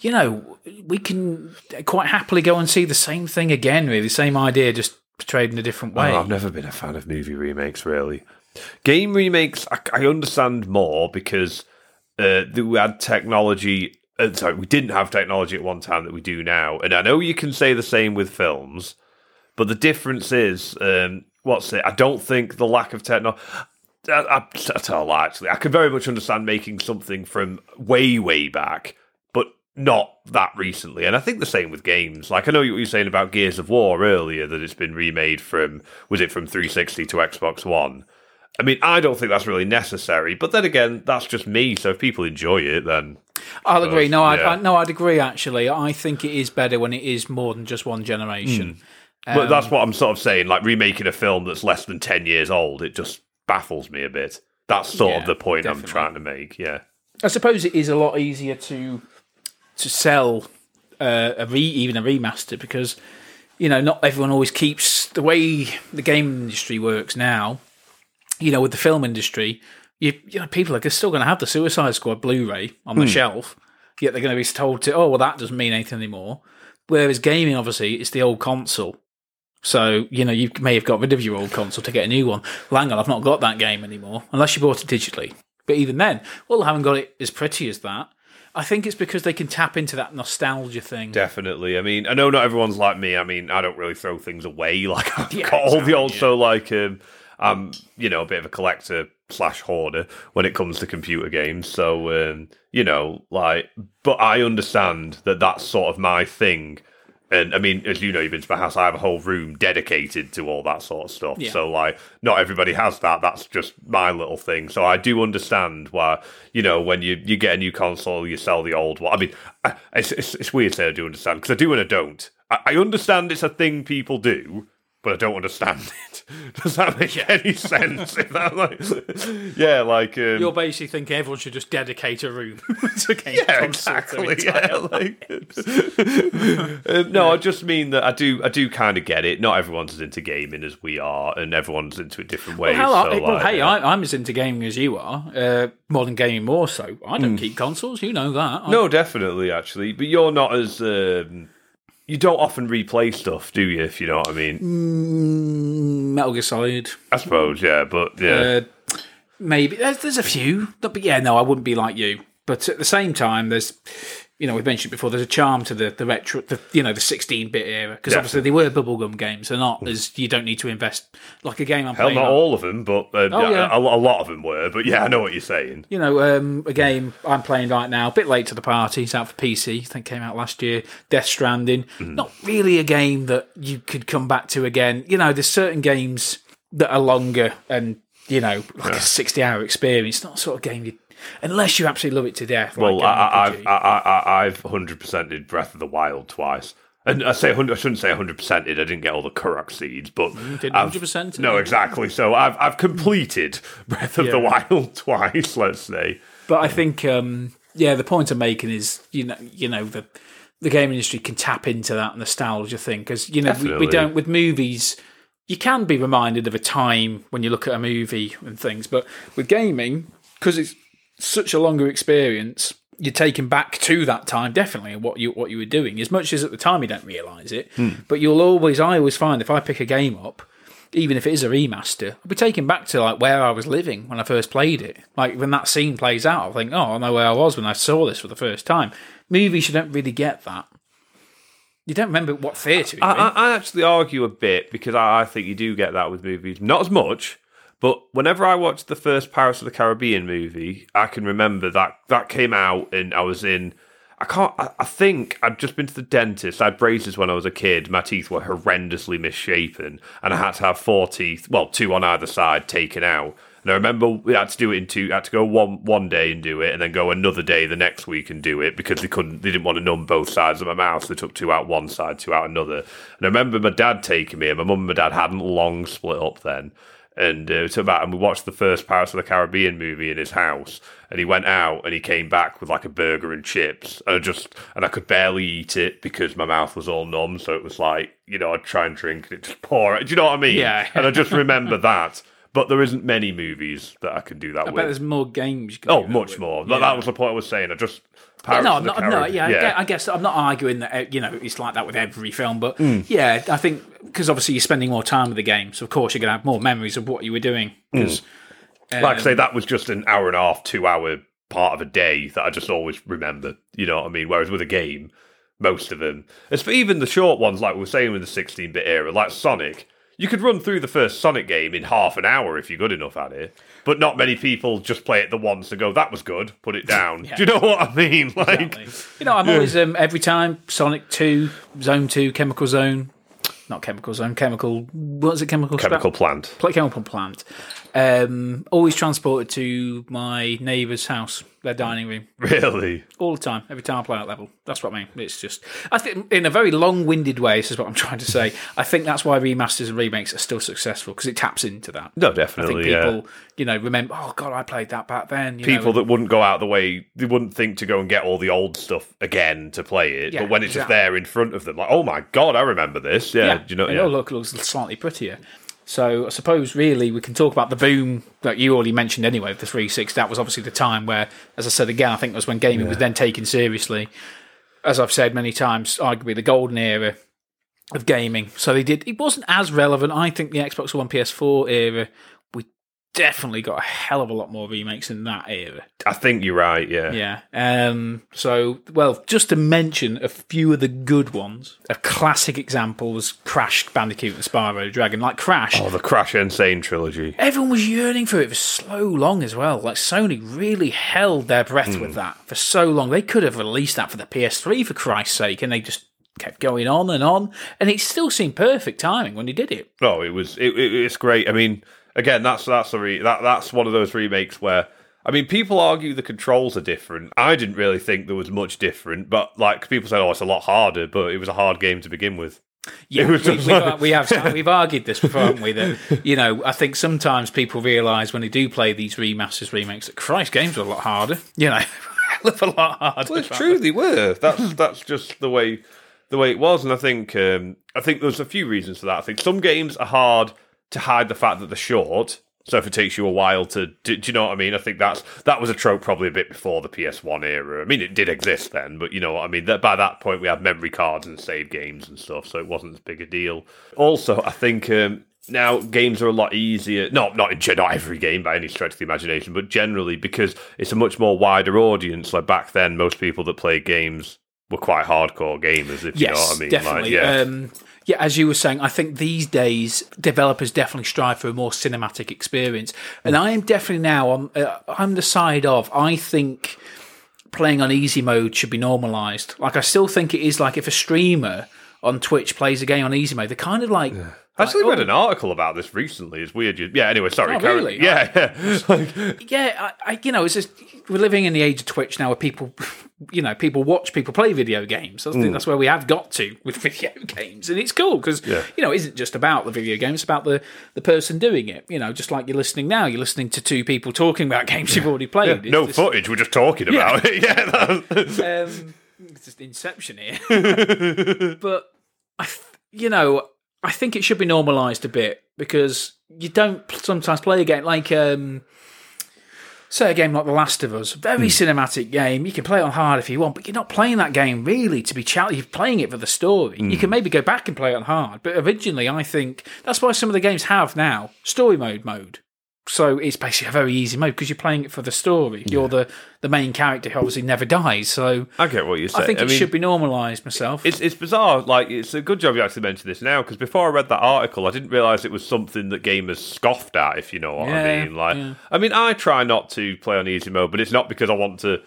You know, we can quite happily go and see the same thing again. Really, the same idea, just portrayed in a different way. Oh, I've never been a fan of movie remakes, really. Game remakes, I, I understand more because uh, we had technology. Uh, sorry, we didn't have technology at one time that we do now, and I know you can say the same with films, but the difference is, um, what's it? I don't think the lack of technology. I, I, lie, actually. I can very much understand making something from way, way back, but not that recently. And I think the same with games. Like, I know what you were saying about Gears of War earlier, that it's been remade from, was it from 360 to Xbox One? I mean, I don't think that's really necessary, but then again, that's just me. So if people enjoy it, then I'll agree. No, I'd, yeah. I, no, I'd agree. Actually, I think it is better when it is more than just one generation. but Um, that's what I'm sort of saying. Like remaking a film that's less than 10 years old, it just baffles me a bit. That's sort Yeah, of the point definitely. I'm trying to make. Yeah. I suppose it is a lot easier to to sell uh, a re even a remaster because you know not everyone always keeps the way the game industry works now. You know, with the film industry, you, you know people are still going to have the Suicide Squad Blu-ray on the shelf, yet they're going to be told to oh well that doesn't mean anything anymore. Whereas gaming, obviously, it's the old console. So, you know, you may have got rid of your old console to get a new one. Well, hang on, I've not got that game anymore, unless you bought it digitally. But even then, well, I haven't got it as pretty as that. I think it's because they can tap into that nostalgia thing. Definitely. I mean, I know not everyone's like me. I mean, I don't really throw things away. Like I've Yeah, got all the exactly, so like um, I'm you know a bit of a collector slash hoarder when it comes to computer games. So um, you know, like, but I understand that that's sort of my thing. And I mean, as you know, you've been to my house. I have a whole room dedicated to all that sort of stuff. Yeah. So, like, not everybody has that. That's just my little thing. So, I do understand why, you know, when you, you get a new console, you sell the old one. I mean, I, it's, it's, it's weird to say I do understand because I do and I don't. I, I understand it's a thing people do, but I don't understand it. Does that make any sense? Like, yeah, like um, You're basically thinking everyone should just dedicate a room to game yeah, exactly. Yeah, like, Uh, no, I just mean that I do. I do kind of get it. Not everyone's as into gaming as we are, and everyone's into it different ways. Well, so, well, like, hey, yeah. I, I'm as into gaming as you are. Uh, modern gaming more so. I don't keep consoles. You know that. I- no, definitely, actually, but you're not as. Um, you don't often replay stuff, do you? If you know what I mean. Mm, Metal Gear Solid. I suppose, yeah, but yeah, Uh, maybe there's, there's a few, but yeah, no, I wouldn't be like you. But at the same time, there's, you know, we've mentioned before. There's a charm to the the retro, the you know, the 16-bit era because obviously they were bubblegum games. They're not as you don't need to invest like a game I'm hell, playing. not on- all of them, but uh, Oh, yeah. a, a lot of them were. But yeah, I know what you're saying. You know, um, a game I'm playing right now, a bit late to the party. It's out for PC. I think came out last year. Death Stranding. Mm-hmm. Not really a game that you could come back to again. You know, there's certain games that are longer and you know, like a 60 hour experience. It's not the sort of game you, unless you absolutely love it to death. Well, like I, RPG. I've I, I, I've hundred percented Breath of the Wild twice, and I say 100, I shouldn't say hundred percented. I didn't get all the Korok seeds, but 100%? No, exactly. So I've I've completed Breath of the Wild twice. Let's say. But I think, um, yeah, the point I'm making is, you know, you know, the the game industry can tap into that nostalgia thing because you know we, we don't with movies. You can be reminded of a time when you look at a movie and things, but with gaming, because it's such a longer experience, you're taken back to that time definitely what you what you were doing. As much as at the time you don't realise it, hmm. but you'll always I always find if I pick a game up even if it is a remaster, I'll be taken back to like where I was living when I first played it. Like when that scene plays out, I think, oh, I know where I was when I saw this for the first time. Movies, you don't really get that. You don't remember what theatre I. I, I actually argue a bit because I, I think you do get that with movies. Not as much, but whenever I watched the first Pirates of the Caribbean movie, I can remember that that came out and I was in. I can't. I, I think I'd just been to the dentist. I had braces when I was a kid. My teeth were horrendously misshapen, and I had to have four teeth, well, two on either side, taken out. And I remember we had to do it in two. I had to go one one day and do it, and then go another day the next week and do it because they couldn't. They didn't want to numb both sides of my mouth. They took two out one side, two out another. And I remember my dad taking me, and my mum and my dad hadn't long split up then. And uh, so about, and we watched the first Pirates of the Caribbean movie in his house. And he went out and he came back with like a burger and chips. And I just, and I could barely eat it because my mouth was all numb. So it was like, you know, I'd try and drink and it just pour. it. Do you know what I mean? Yeah. And I just remember that. But there isn't many movies that I can do that I bet there's more games. Oh, much with. more. Yeah. That was the point I was saying. I just. Yeah, Pirates no, the not, no, Caribbean- yeah, I guess I'm not arguing that uh, you know it's like that with every film, but Hmm. yeah, I think because obviously you're spending more time with the game, so of course you're going to have more memories of what you were doing. Hmm. 'Cause, like I um, say, that was just an hour and a half, two hour part of a day that I just always remember. You know what I mean? Whereas with a game, most of them, it's for even the short ones, like we were saying with the 16 bit era, like Sonic, you could run through the first Sonic game in half an hour if you're good enough at it. But not many people just play it the once and go, that was good, put it down. Do you know what I mean? Like, Exactly. You know, I'm always um, every time Sonic Two, Zone Two, Chemical Zone, not Chemical Zone, Chemical. What's it? Chemical. spa- chemical plant. pla- chemical plant. Um, always transported to my neighbour's house, their dining room, Really? all the time. Every time I play that level, that's what I mean. It's just, I think, in a very long-winded way, this is what I'm trying to say. I think that's why remasters and remakes are still successful because it taps into that. No, definitely. I think definitely. yeah. people, you know, remember. Oh God, I played that back then. You people know, that wouldn't go out of the way they wouldn't think to go and get all the old stuff again to play it Yeah, but when it's just there in front of them like oh my god i remember this yeah, do you know and, yeah. oh look, looks slightly prettier. So I suppose really we can talk about the boom that you already mentioned anyway. of The 360 that was obviously the time where, as I said again, I think it was when gaming was then taken seriously. As I've said many times, arguably the golden era of gaming. So they did. It wasn't as relevant. I think the Xbox One, PS4 era, definitely got a hell of a lot more remakes in that era. i think you're right yeah Yeah. Um, so, well, just to mention a few of the good ones, a classic example was Crash Bandicoot and Spyro the Dragon. Like Crash, oh the crash N. Sane trilogy everyone was yearning for it for so long as well. Like Sony really held their breath Hmm. with that for so long. They could have released that for the PS3 for Christ's sake, and they just kept going on and on, and it still seemed perfect timing when he did it. No, it was it, it, it's great. I mean, again, that's that's a re- that that's one of those remakes where I mean, people argue the controls are different. I didn't really think there was much different, but like people said, oh, it's a lot harder, but it was a hard game to begin with. Yeah, we, we've, like- we have we've argued this before, haven't we? That you know, I think sometimes people realise when they do play these remasters, remakes, that Christ, games are a lot harder. You know, hell of a lot harder. Well, it's true they were. That's that's just the way the way it was, and I think um, I think there's a few reasons for that. I think some games are hard to hide the fact that they're short. So if it takes you a while to, do, do you know what I mean? I think that's that was a trope probably a bit before the PS1 era. I mean, it did exist then, but you know what I mean. That by that point we had memory cards and save games and stuff, so it wasn't as big a deal. Also, I think um, now games are a lot easier. Not not in not every game by any stretch of the imagination, but generally because it's a much more wider audience. Like back then, most people that played games were quite hardcore gamers, if you know what I mean. definitely. Like, yeah. um, yeah, as you were saying, I think these days developers definitely strive for a more cinematic experience, and I am definitely now on. Uh, I'm the side of. I think playing on easy mode should be normalized. Like I still think it is like if a streamer on Twitch plays a game on easy mode, they're kind of like. I actually like, read oh, an article about this recently. It's weird. Yeah. Anyway, sorry. Oh, really? Yeah. yeah. Like, yeah, I, I, you know, it's just we're living in the age of Twitch now, where people, you know, people watch people play video games. I Mm. think that's where we have got to with video games, and it's cool because Yeah. you know, it isn't just about the video games; it's about the the person doing it. You know, just like you're listening now, you're listening to two people talking about games you've already played. It's no just, footage. We're just talking about it. Yeah. that- um, it's just Inception here. but I, th- you know, I think it should be normalised a bit because you don't sometimes play a game like, um, say, a game like The Last of Us, very cinematic game. You can play it on hard if you want, but you're not playing that game really to be challenged. You're playing it for the story. You can maybe go back and play it on hard, but originally, I think that's why some of the games have now story mode mode. So it's basically a very easy mode because you're playing it for the story. You're the, the main character who obviously never dies. So I get what you're saying. I think it mean, should be normalised myself. It's it's bizarre. Like it's a good job you actually mentioned this now because before I read that article, I didn't realize it was something that gamers scoffed at. If you know what I mean. Like, yeah. I mean, I try not to play on easy mode, but it's not because I want to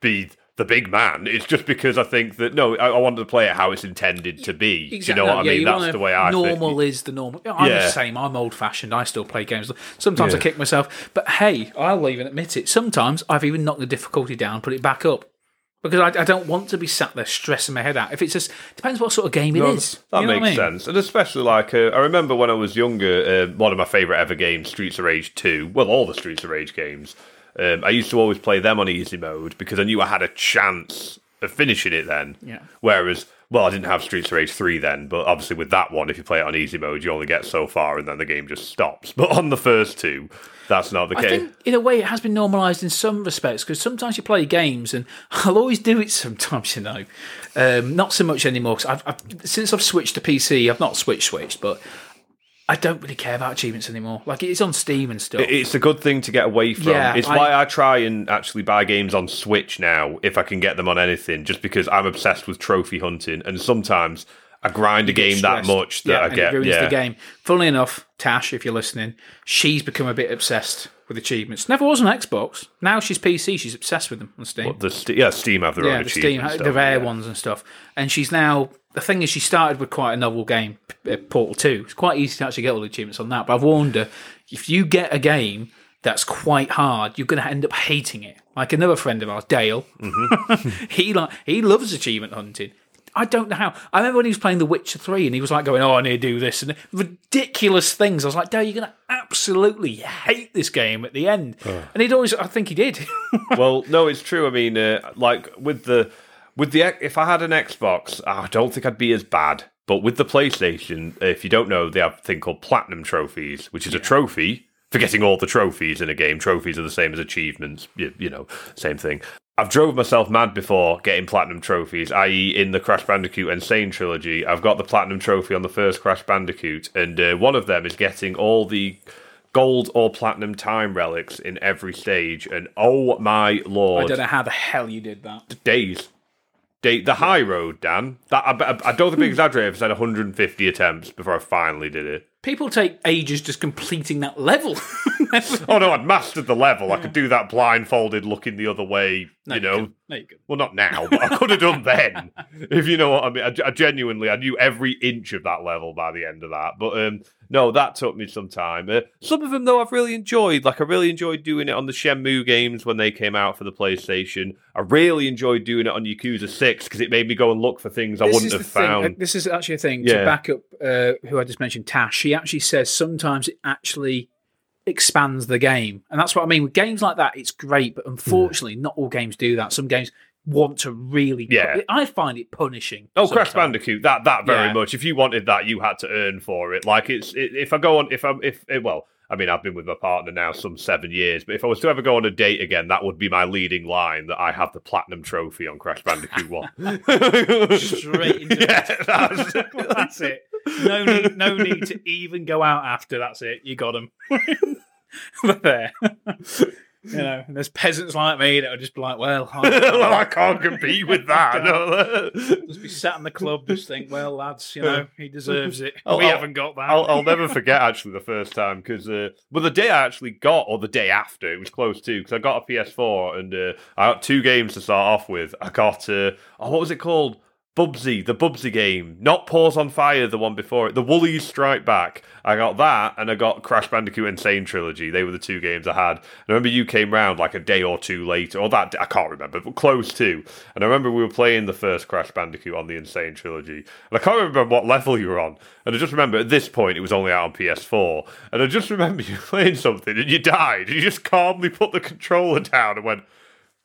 be the big man. It's just because I think that no, I, I wanted to play it how it's intended to be. Do you know what I mean? That's the way I normal think. is the normal. I'm Yeah. the same. I'm old fashioned. I still play games. Sometimes I kick myself, but hey, I'll even admit it. Sometimes I've even knocked the difficulty down, put it back up. Because I, I don't want to be sat there stressing my head out. If it's just depends what sort of game it No, is. That You know makes I mean? sense, and especially like uh, I remember when I was younger, uh, one of my favorite ever games, Streets of Rage Two. Well, all the Streets of Rage games. Um, I used to always play them on easy mode because I knew I had a chance of finishing it then. Yeah. Whereas, well, I didn't have Streets of Rage Three then, but obviously with that one, if you play it on easy mode, you only get so far, and then the game just stops. But on the first two, that's not the I case. think, in a way, it has been normalised in some respects because sometimes you play games, and I'll always do it sometimes, you know. Um, not so much anymore because I've, I've, since I've switched to PC, I've not switched, switched, but I don't really care about achievements anymore. Like, it's on Steam and stuff. It's a good thing to get away from. Yeah, it's I- why I try and actually buy games on Switch now if I can get them on anything, just because I'm obsessed with trophy hunting, and sometimes I grind a game that much that yeah, I get. it ruins yeah, the game. Funnily enough, Tash, if you're listening, she's become a bit obsessed with achievements. Never was on Xbox. Now she's PC. She's obsessed with them on Steam. the Ste yeah, Steam have their yeah, own the Steam, achievements. the rare ones and stuff. And she's now the thing is, she started with quite a novel game, uh, Portal Two. It's quite easy to actually get all the achievements on that. But I've warned her if you get a game that's quite hard, you're going to end up hating it. Like another friend of ours, Dale, Mm-hmm. he like he loves achievement hunting. I don't know how. I remember when he was playing The Witcher 3 and he was like going, Oh, I need to do this and ridiculous things. I was like, Dale, you're going to absolutely hate this game at the end. And he'd always, I think he did. well, no, it's true. I mean, uh, like with the with the if I had an Xbox, I don't think I'd be as bad. But with the PlayStation, if you don't know, they have a thing called platinum trophies, which is a trophy for getting all the trophies in a game. Trophies are the same as achievements, you, you know, same thing. I've drove myself mad before getting platinum trophies, i.e., in the Crash Bandicoot N. Sane trilogy. I've got the platinum trophy on the first Crash Bandicoot, and uh, one of them is getting all the gold or platinum time relics in every stage. And oh my lord! I don't know how the hell you did that. days. The high road, Dan. That I, I, I don't think I'm exaggerating if I said 150 attempts before I finally did it. People take ages just completing that level. oh no, I'd mastered the level. I could do that blindfolded, looking the other way. No, you know, couldn't. No, you well, not now, but I could have done then. if you know what I mean. I, I genuinely, I knew every inch of that level by the end of that. But um, no, that took me some time. Uh, some of them, though, I've really enjoyed. Like, I really enjoyed doing it on the Shenmue games when they came out for the PlayStation. I really enjoyed doing it on Yakuza 6 because it made me go and look for things I This wouldn't have the thing. found. Uh, This is actually a thing Yeah. to back up uh, who I just mentioned, Tash. She actually says sometimes it actually expands the game, and that's what I mean with games like that. It's great, but hmm. unfortunately, not all games do that. Some games want to really. Yeah. I find it punishing. Oh, Crash. Bandicoot, that that very Yeah. much. If you wanted that, you had to earn for it. Like it's it, if I go on, if I'm if it, well, I mean, I've been with my partner now some seven years, but if I was to ever go on a date again, that would be my leading line that I have the platinum trophy on Crash Bandicoot One. Straight into yeah, that's, That's it. No need, no need to even go out after. That's it. You got them. but there. You know, and there's peasants like me that are just be like, well, well, I'll I can't compete with that. No. just be sat in the club, just think, well, lads, you know, he deserves it. I'll- we I'll- haven't got that. I'll, I'll never forget actually the first time because uh, well the day I actually got or the day after it was close to because I got a PS4 and uh, I got two games to start off with. I got uh, oh what was it called? Bubsy, the Bubsy game, not Paws on Fire, the one before it, the Woolies Strike Back. I got that, and I got Crash Bandicoot N. Sane Trilogy. They were the two games I had. And I remember you came round like a day or two later, or that I can't remember, but close to. And I remember we were playing the first Crash Bandicoot on the N. Sane Trilogy, and I can't remember what level you were on. And I just remember at this point it was only out on PS4, and I just remember you playing something and you died, you just calmly put the controller down and went.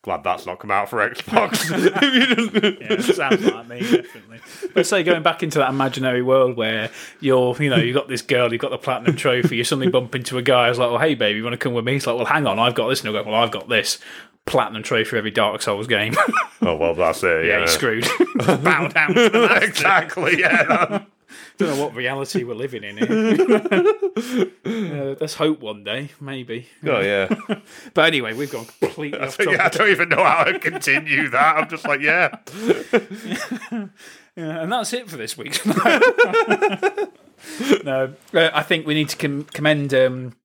Glad that's not come out for Xbox. You Yeah, sounds like me, definitely. But say going back into that imaginary world where you're, you know, you've got this girl, you've got the platinum trophy, you suddenly bump into a guy who's like, well, hey, baby, you want to come with me? He's like, well, hang on, I've got this. And he'll go, well, I've got this. Platinum trophy for every Dark Souls game. Oh well, that's it. yeah, Yeah, he's screwed. Bow down exactly. Yeah. that- Don't know what reality we're living in here. Uh, let's hope one day, maybe. Oh yeah. But anyway, we've gone completely off topic. yeah. I don't even know how to continue that. I'm just like, yeah. Yeah, and that's it for this week. no, uh, I think we need to com- commend um,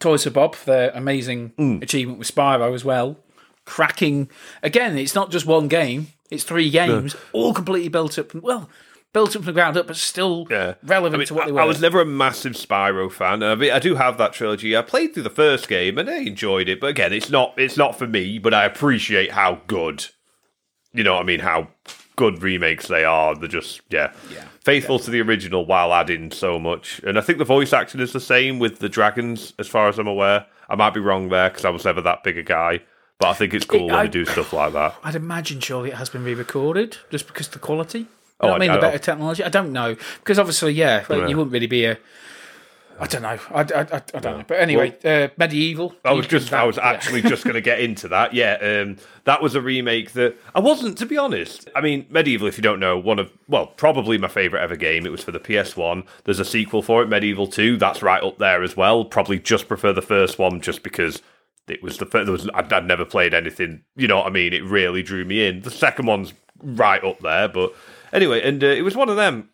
Toys for Bob for their amazing Hmm. achievement with Spyro as well. Cracking again, it's not just one game; it's three games, all completely built up. Well, built up from the ground up, but still Yeah. relevant I, mean, to what I- they were. I was never a massive Spyro fan. I mean, I do have that trilogy. I played through the first game and I enjoyed it, but again, it's not it's not for me. But I appreciate how good, you know, what I mean, how good remakes they are. They're just yeah, Yeah, faithful to the original while adding so much. And I think the voice acting is the same with the dragons, as far as I'm aware. I might be wrong there because I was never that big a guy. But I think it's cool when I- they do stuff like that. I'd imagine surely it has been re-recorded just because of the quality. You Oh, know what I I- mean, the I- better technology. I don't know because obviously, yeah, like, Yeah. you wouldn't really be a. I don't know. I, I, I, don't know. But anyway, uh, MediEvil. I was just, did I that, was yeah. actually just going to get into that. Yeah, um, that was a remake that I wasn't, to be honest. I mean, MediEvil, if you don't know, one of, well, probably my favourite ever game. It was for the PS1. There's a sequel for it, MediEvil 2. That's right up there as well. Probably just prefer the first one just because it was the first, there was, I'd, I'd never played anything, you know what I mean? It really drew me in. The second one's right up there, but anyway, and uh, it was one of them.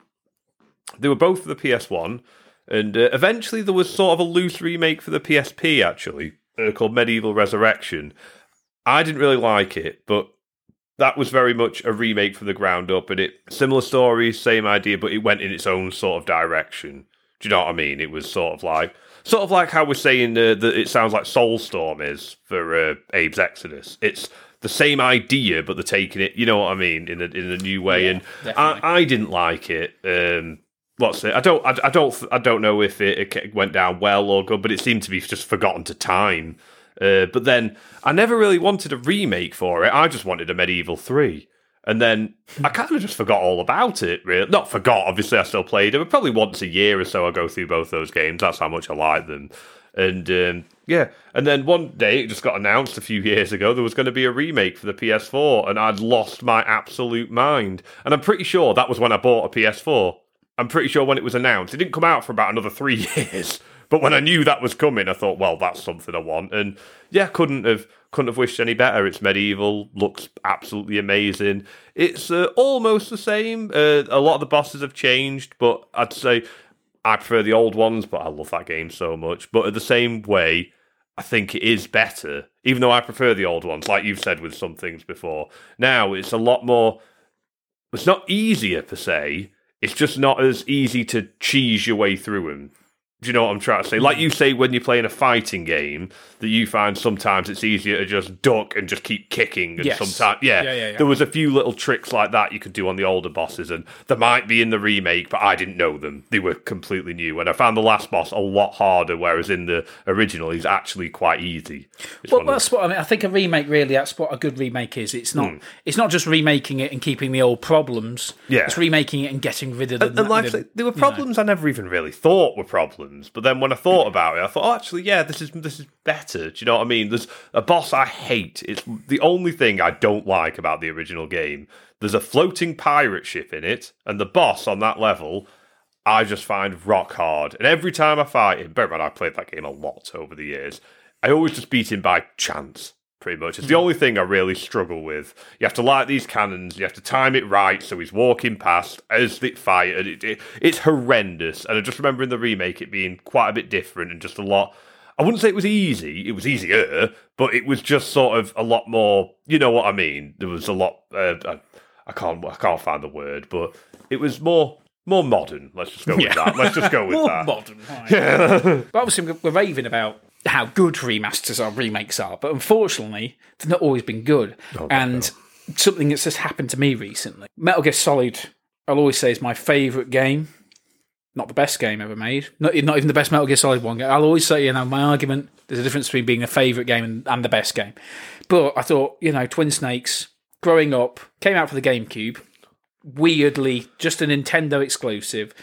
They were both for the PS1. And uh, eventually there was sort of a loose remake for the PSP, actually, uh, called MediEvil Resurrection. I didn't really like it, but that was very much a remake from the ground up, and it similar story, same idea, but it went in its own sort of direction. Do you know what I mean? It was sort of like, sort of like how we're saying uh, that it sounds like Soulstorm is for uh, Abe's Exodus. It's the same idea, but they're taking it, you know what I mean, in a in a new way. Yeah, and definitely. I, I didn't like it. Um, what's it? I don't. I, I don't. I don't know if it, it went down well or good, but it seemed to be just forgotten to time. Uh, but then I never really wanted a remake for it. I just wanted a MediEvil Three, and then I kind of just forgot all about it. Really, not forgot. Obviously, I still played it. But probably once a year or so, I go through both those games. That's how much I like them. And um, yeah, and then one day it just got announced a few years ago there was going to be a remake for the PS4, and I'd lost my absolute mind. And I'm pretty sure that was when I bought a PS4. I'm pretty sure when it was announced, it didn't come out for about another three years. But when I knew that was coming, I thought, well, that's something I want. And yeah, couldn't have couldn't have wished any better. It's MediEvil, looks absolutely amazing. It's uh, almost the same. Uh, a lot of the bosses have changed, but I'd say I prefer the old ones. But I love that game so much. But at the same way, I think it is better, even though I prefer the old ones, like you've said with some things before. Now it's a lot more. It's not easier per se. It's just not as easy to cheese your way through them. Do you know what I'm trying to say? Like you say, when you're playing a fighting game, that you find sometimes it's easier to just duck and just keep kicking. And Yes. sometimes, yeah, Yeah, yeah, yeah. there was a few little tricks like that you could do on the older bosses, and there might be in the remake, but I didn't know them. They were completely new, and I found the last boss a lot harder, whereas in the original, he's actually quite easy. It's Well, of that's what I mean. I think a remake really that's what a good remake is. It's not. Hmm. It's not just remaking it and keeping the old problems. Yeah. it's remaking it and getting rid of them. And like there were problems I never even really thought were problems. But then when I thought about it, I thought, oh, actually, yeah, this is this is better. Do you know what I mean? There's a boss I hate. It's the only thing I don't like about the original game. There's a floating pirate ship in it, and the boss on that level, I just find rock hard. And every time I fight him, bear in mind I played that game a lot over the years. I always just beat him by chance. Pretty much, it's the only thing I really struggle with. You have to light these cannons. You have to time it right so he's walking past as they fight, it, it, it's horrendous. And I just remember in the remake it being quite a bit different and just a lot. I wouldn't say it was easy. It was easier, but it was just sort of a lot more. You know what I mean? There was a lot. Uh, I, I can't. I can't find the word, but it was more more modern. Let's just go with that. Let's just go with More that. modern. right. but obviously, we're raving about how good remasters or remakes are, but unfortunately, they've not always been good. Oh, and something that's just happened to me recently Metal Gear Solid, I'll always say, is my favourite game. Not the best game ever made. Not, not even the best Metal Gear Solid one game. I'll always say, you know, my argument, there's a difference between being a favourite game and, and the best game. But I thought, you know, Twin Snakes, growing up, came out for the GameCube. Weirdly, just a Nintendo exclusive.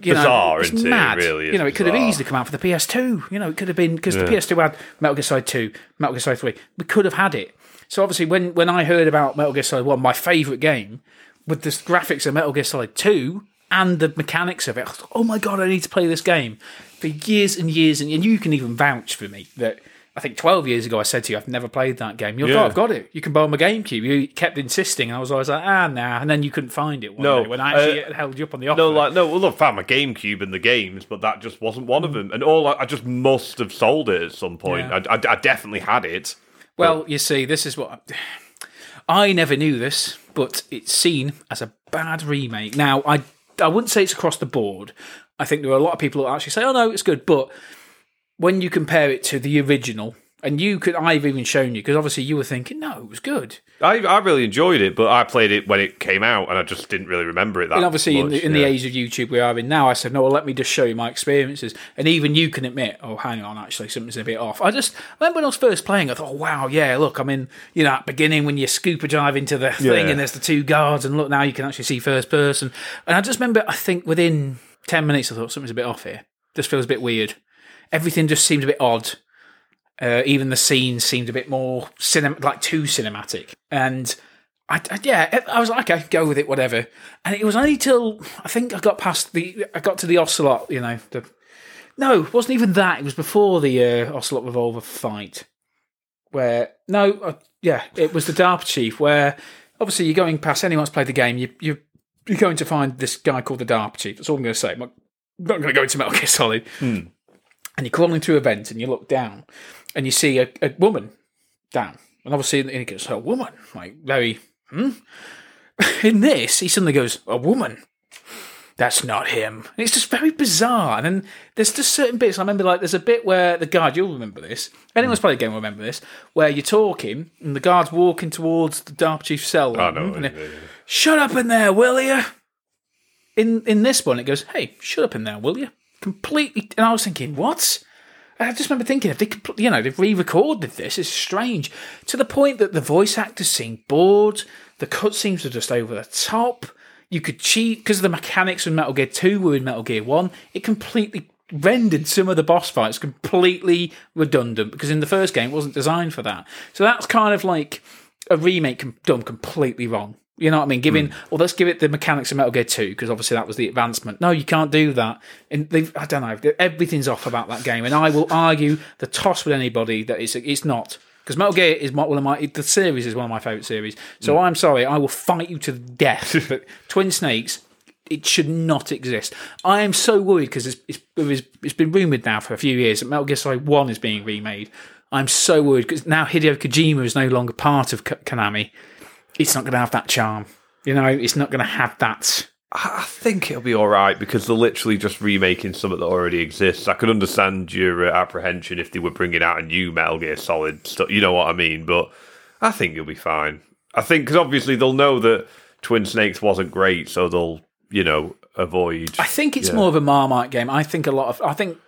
You Bizarre, know, it's isn't it? It mad. really is you know, it could have easily come out for the PS2. You know, it could have been because the PS2 had Metal Gear Solid 2, Metal Gear Solid 3. We could have had it. So obviously, when when I heard about Metal Gear Solid 1, my favourite game, with the graphics of Metal Gear Solid 2 and the mechanics of it, I like, oh my god, I need to play this game for years and years. And, and you can even vouch for me that I think 12 years ago I said to you, I've never played that game. You're like, Yeah. oh, I've got it. You can borrow my GameCube. You kept insisting, and I was always like, ah, nah. And then you couldn't find it one No, day when I actually uh, held you up on the offer. No, like no. Well, I found my GameCube in the games, but that just wasn't one of them. And all I, I just must have sold it at some point. Yeah. I, I, I definitely had it. Well, you see, this is what I never knew this, but it's seen as a bad remake. Now, I I wouldn't say it's across the board. I think there are a lot of people who actually say, "Oh no, it's good," but when you compare it to the original, and you could, I've even shown you because obviously you were thinking, "No, it was good." I, I really enjoyed it, but I played it when it came out, and I just didn't really remember it that. And obviously, in, the, in the age of YouTube we are in now, I said, no, well, let me just show you my experiences. And even you can admit, oh, hang on, actually, something's a bit off. I just I remember when I was first playing, I thought, oh, wow, yeah, look, I'm in, you know, at beginning when you scuba dive into the thing Yeah. and there's the two guards, and look, now you can actually see first person. And I just remember, I think within 10 minutes, I thought something's a bit off here. This feels a bit weird. Everything just seemed a bit odd. Uh, even the scenes seemed a bit more cinem- like too cinematic. And I, I- yeah, I was like, okay, go with it, whatever. And it was only till I think I got past the, I got to the Ocelot, you know, the. No, it wasn't even that. It was before the uh, Ocelot revolver fight, where no, uh, yeah, it was the DARPA chief. Where obviously you're going past anyone who's played the game, you you you're going to find this guy called the DARPA chief. That's all I'm going to say. I'm not, not going to go into Metal Gear Solid. And you're crawling through a vent, and you look down, and you see a, a woman down, and obviously and he goes, "A woman," like very. Hmm? In this, he suddenly goes, "A woman." That's not him. And it's just very bizarre. And then there's just certain bits. I remember, like, there's a bit where the guard, you'll remember this. Anyone's played a game will remember this, where you're talking and the guard's walking towards the Dark chief's cell. I know. and it- shut up in there, will you? In in this one, it goes, hey, shut up in there, will you? Completely. And I was thinking, what? And I just remember thinking, if they could, you know, they've re-recorded this. It's strange to the point that the voice actors seem bored. The cutscenes are just over the top. You could cheat because the mechanics in Metal Gear Two were in Metal Gear One. It completely rendered some of the boss fights completely redundant because in the first game it wasn't designed for that. So that's kind of like a remake com- done completely wrong. You know what I mean? Giving, hmm. well, let's give it the mechanics of Metal Gear 2 because obviously that was the advancement. No, you can't do that. And they've, I don't know, everything's off about that game. And I will argue the toss with anybody that it's, it's not. Because Metal Gear is one of my, the series is one of my favourite series. So hmm. I'm sorry, I will fight you to the death. but Twin Snakes it should not exist. I am so worried because it's, it's, it's, been rumored now for a few years that Metal Gear Solid 1 is being remade. I'm so worried because now Hideo Kojima is no longer part of Konami. It's not going to have that charm. You know, it's not going to have that. I think it'll be all right because they're literally just remaking something that already exists. I could understand your uh, apprehension if they were bringing out a new Metal Gear Solid stuff. You know what I mean? But I think you'll be fine. I think because obviously they'll know that Twin Snakes wasn't great, so they'll you know avoid. I think it's Yeah. more of a Marmite game. I think a lot of. I think.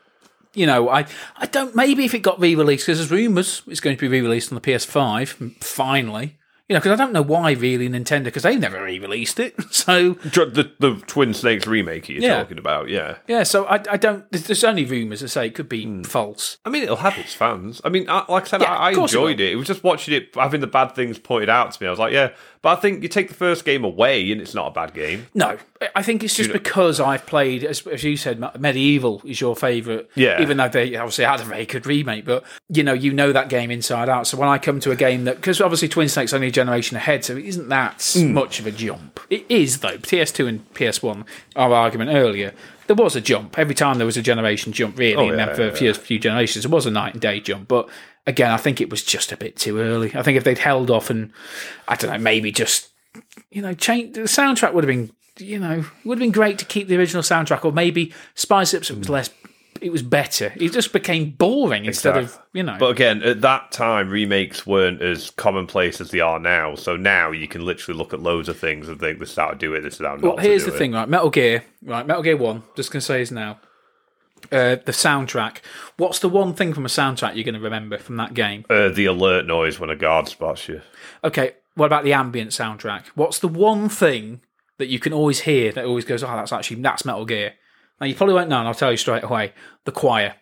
You know, I I don't. Maybe if it got re-released, because there's rumours it's going to be re-released on the PS5 finally. You know, because I don't know why really Nintendo, because they never re-released it. So the the Twin Snakes remake you're Yeah. talking about, yeah. yeah, so I, I don't. There's, there's only rumours that say it could be hmm. false. I mean, it'll have its fans. I mean, I, like I said, Yeah, I, I course it enjoyed it. It was just watching it, having the bad things pointed out to me. I was like, yeah, but I think you take the first game away, and it's not a bad game. No, I think it's just because I've played, as, as you said, MediEvil is your favourite. Yeah. Even though they obviously had a very good remake, but you know, you know that game inside out. So when I come to a game that, because obviously Twin Snakes only generation ahead, so it isn't that Hmm. much of a jump. It is though. PS2 and PS1, our argument earlier, there was a jump every time there was a generation jump. Really, Oh, and then yeah, for yeah, a few, few generations, it was a night and day jump, but. Again, I think it was just a bit too early. I think if they'd held off and, I don't know, maybe just you know, change the soundtrack would have been, you know, would have been great to keep the original soundtrack, or maybe spice up so it was less, it was better. It just became boring instead of, you know. But again, at that time, remakes weren't as commonplace as they are now. So now you can literally look at loads of things and think this is how to do it. This is how well, here's the it. thing, right? Metal Gear, right? Metal Gear One. Just gonna say is now. Uh, the soundtrack. What's the one thing from a soundtrack you're going to remember from that game? Uh, the alert noise when a guard spots you. Okay, what about the ambient soundtrack? What's the one thing that you can always hear that always goes, "Oh, that's actually that's Metal Gear." Now you probably won't know, and I'll tell you straight away. The choir.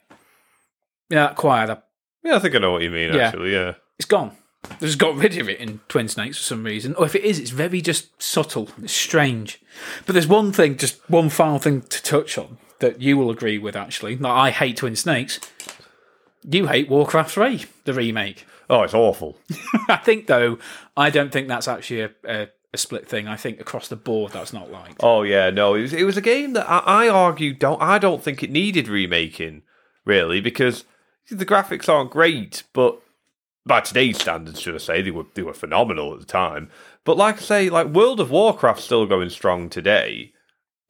Yeah, that choir. That Yeah, I think I know what you mean. Yeah. Actually, yeah. it's gone. They just got rid of it in Twin Snakes for some reason. Or if it is, it's very just subtle. It's strange. But there's one thing, just one final thing to touch on that you will agree with. Actually, like, I hate Twin Snakes. You hate Warcraft Three, the remake. Oh, it's awful. I think though, I don't think that's actually a, a, a split thing. I think across the board, that's not liked. Oh yeah, no, it was, it was a game that I, I argue don't I don't think it needed remaking really because the graphics aren't great, but by today's standards, should I say, they were they were phenomenal at the time. But like I say, like World of Warcraft's still going strong today.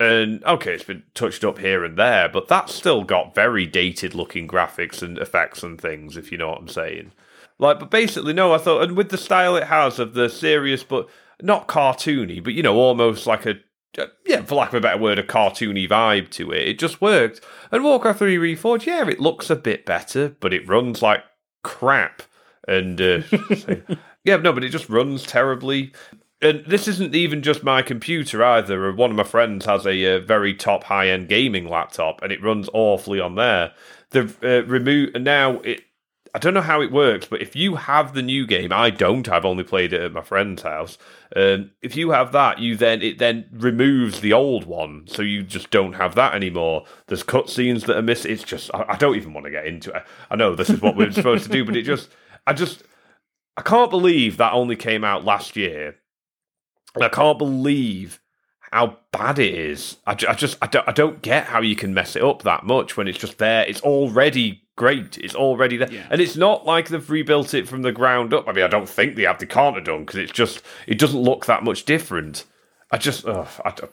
And okay, it's been touched up here and there, but that's still got very dated looking graphics and effects and things, if you know what I'm saying. Like, but basically, no, I thought, and with the style it has of the serious, but not cartoony, but you know, almost like a, uh, yeah, for lack of a better word, a cartoony vibe to it. It just worked. And Warcraft 3 Reforged, yeah, it looks a bit better, but it runs like crap. And, uh, yeah, no, but it just runs terribly. And this isn't even just my computer either. One of my friends has a uh, very top high end gaming laptop, and it runs awfully on there. The uh, remove now it. I don't know how it works, but if you have the new game, I don't. I've only played it at my friend's house. Um, if you have that, you then it then removes the old one, so you just don't have that anymore. There's cutscenes that are missing. It's just I, I don't even want to get into it. I know this is what we're supposed to do, but it just I just I can't believe that only came out last year. I can't believe how bad it is. I, I just I don't, I don't get how you can mess it up that much when it's just there. It's already great. It's already there, Yeah. and it's not like they've rebuilt it from the ground up. I mean, I don't think they have. They can't have done because it's just it doesn't look that much different. I just ugh, I don't-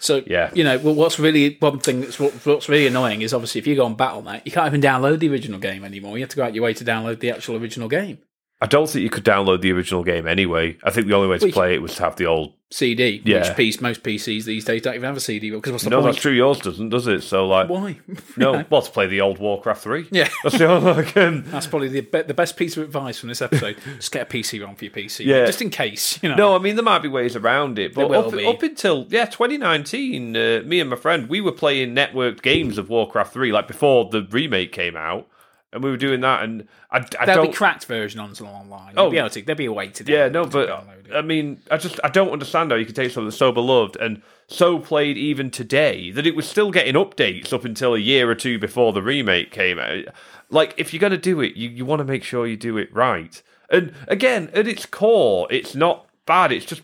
So Yeah. you know, well, what's really one thing that's what, what's really annoying is obviously if you go on Battle.net, you can't even download the original game anymore. You have to go out your way to download the actual original game. I don't think you could download the original game anyway. I think the only way to play it was to have the old. CD, Yeah. which piece most PCs these days don't even have a CD. Because what's the No, point? that's true. Yours doesn't, does it? So like, Why? no, well, to play the old Warcraft three. Yeah. that's the only like, um, That's probably the be- the best piece of advice from this episode. Just get a PC ROM for your PC, Yeah. just in case. You know. No, I mean there might be ways around it, but up, up until yeah 2019, uh, me and my friend we were playing networked games of Warcraft 3 like before the remake came out, and we were doing that, and I, I There'll don't. be cracked version on online. Oh. You'll be able to, there'll be a way to do yeah, no, but. I mean, I just I don't understand how you could take something so beloved and so played even today that it was still getting updates up until a year or two before the remake came out. Like, if you're going to do it, you, you want to make sure you do it right. And again, at its core, it's not bad. It's just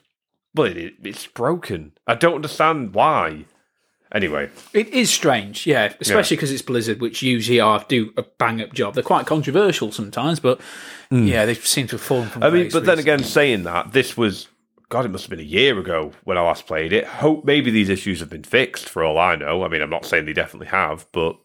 Well, it, it's broken. I don't understand why. Anyway, It is strange, yeah, especially because it's Blizzard, which usually are do a bang up job. They're quite controversial sometimes, but hmm. yeah, they seem to have fallen from. I mean, but then again, saying that this was God, it must have been a year ago when I last played it. Hope maybe these issues have been fixed for all I know. I mean, I'm not saying they definitely have, but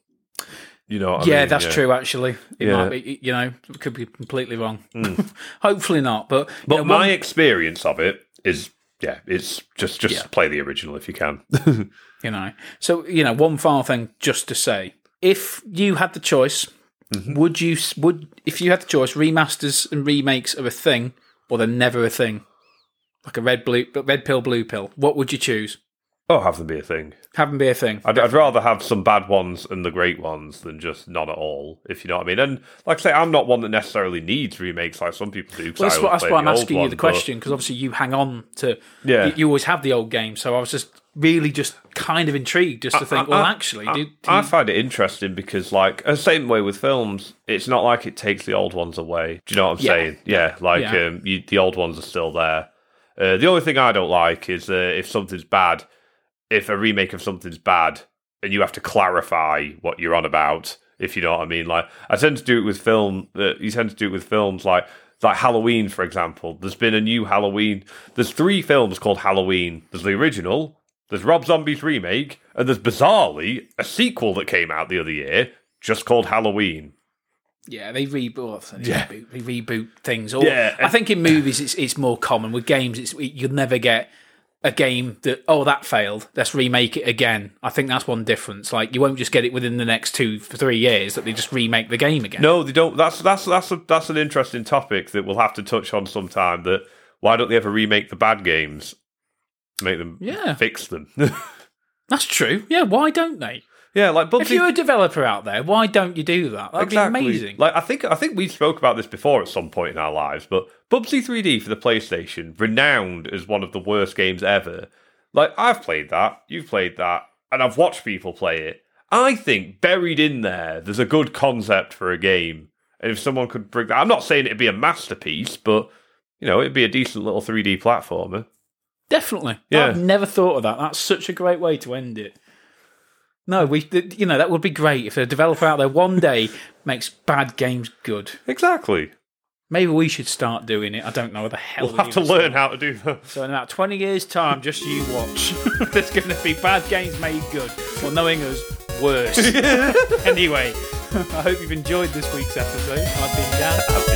you know, what I yeah, mean? that's true. Actually, it Yeah. might be. You know, it could be completely wrong. Hmm. Hopefully not. But But know, my experience of it is, yeah, it's just just Yeah. play the original if you can. you know, so you know, one final thing just to say: if you had the choice, Mm-hmm. would you would if you had the choice, remasters and remakes of a thing, or they're never a thing, like a red blue red pill blue pill? What would you choose? oh, have them be a thing. Have them be a thing. I'd, I'd rather have some bad ones and the great ones than just none at all, if you know what I mean. And like I say, I'm not one that necessarily needs remakes like some people do. Well, that's what, that's why I'm asking you the question because obviously you hang on to. Yeah. You, you always have the old game, so I was just really just kind of intrigued just to think. well, I- actually, I, do, do I find it interesting because, like, the same way with films, it's not like it takes the old ones away. Do you know what I'm Yeah. saying? Yeah, like Yeah. Um, you, the old ones are still there. Uh, the only thing I don't like is uh, if something's bad, if a remake of something's bad, and you have to clarify what you're on about. If you know what I mean, like I tend to do it with film. Uh, you tend to do it with films like like Halloween, for example. There's been a new Halloween. There's three films called Halloween. There's the original. There's Rob Zombie's remake, and there's bizarrely a sequel that came out the other year just called Halloween. yeah, they reboot, oh, they Yeah. reboot, they reboot things. Or, Yeah. I think in movies it's it's more common. With games, it's you'll never get a game that oh that failed. Let's remake it again. I think that's one difference. Like you won't just get it within the next two three years that they just remake the game again. No, they don't. That's that's that's a, that's an interesting topic that we'll have to touch on sometime. That why don't they ever remake the bad games? Make them Yeah. fix them. That's true. Yeah, why don't they? yeah, like Bubsy. If you're a developer out there, why don't you do that? That'd be amazing. Like I think I think we spoke about this before at some point in our lives, but Bubsy 3D for the PlayStation, renowned as one of the worst games ever. Like I've played that, you've played that, and I've watched people play it. I think buried in there, there's a good concept for a game, and if someone could bring that, I'm not saying it'd be a masterpiece, but you know, it'd be a decent little 3D platformer. Definitely. Yeah. I've never thought of that. That's such a great way to end it. No, we, you know, that would be great if a developer out there one day makes bad games good. Exactly. Maybe we should start doing it. I don't know the hell. We'll we have to learn start. how to do that. So in about twenty years' time, just you watch. There's going to be bad games made good. Well, knowing us, worse. anyway, I hope you've enjoyed this week's episode. I've been Dan.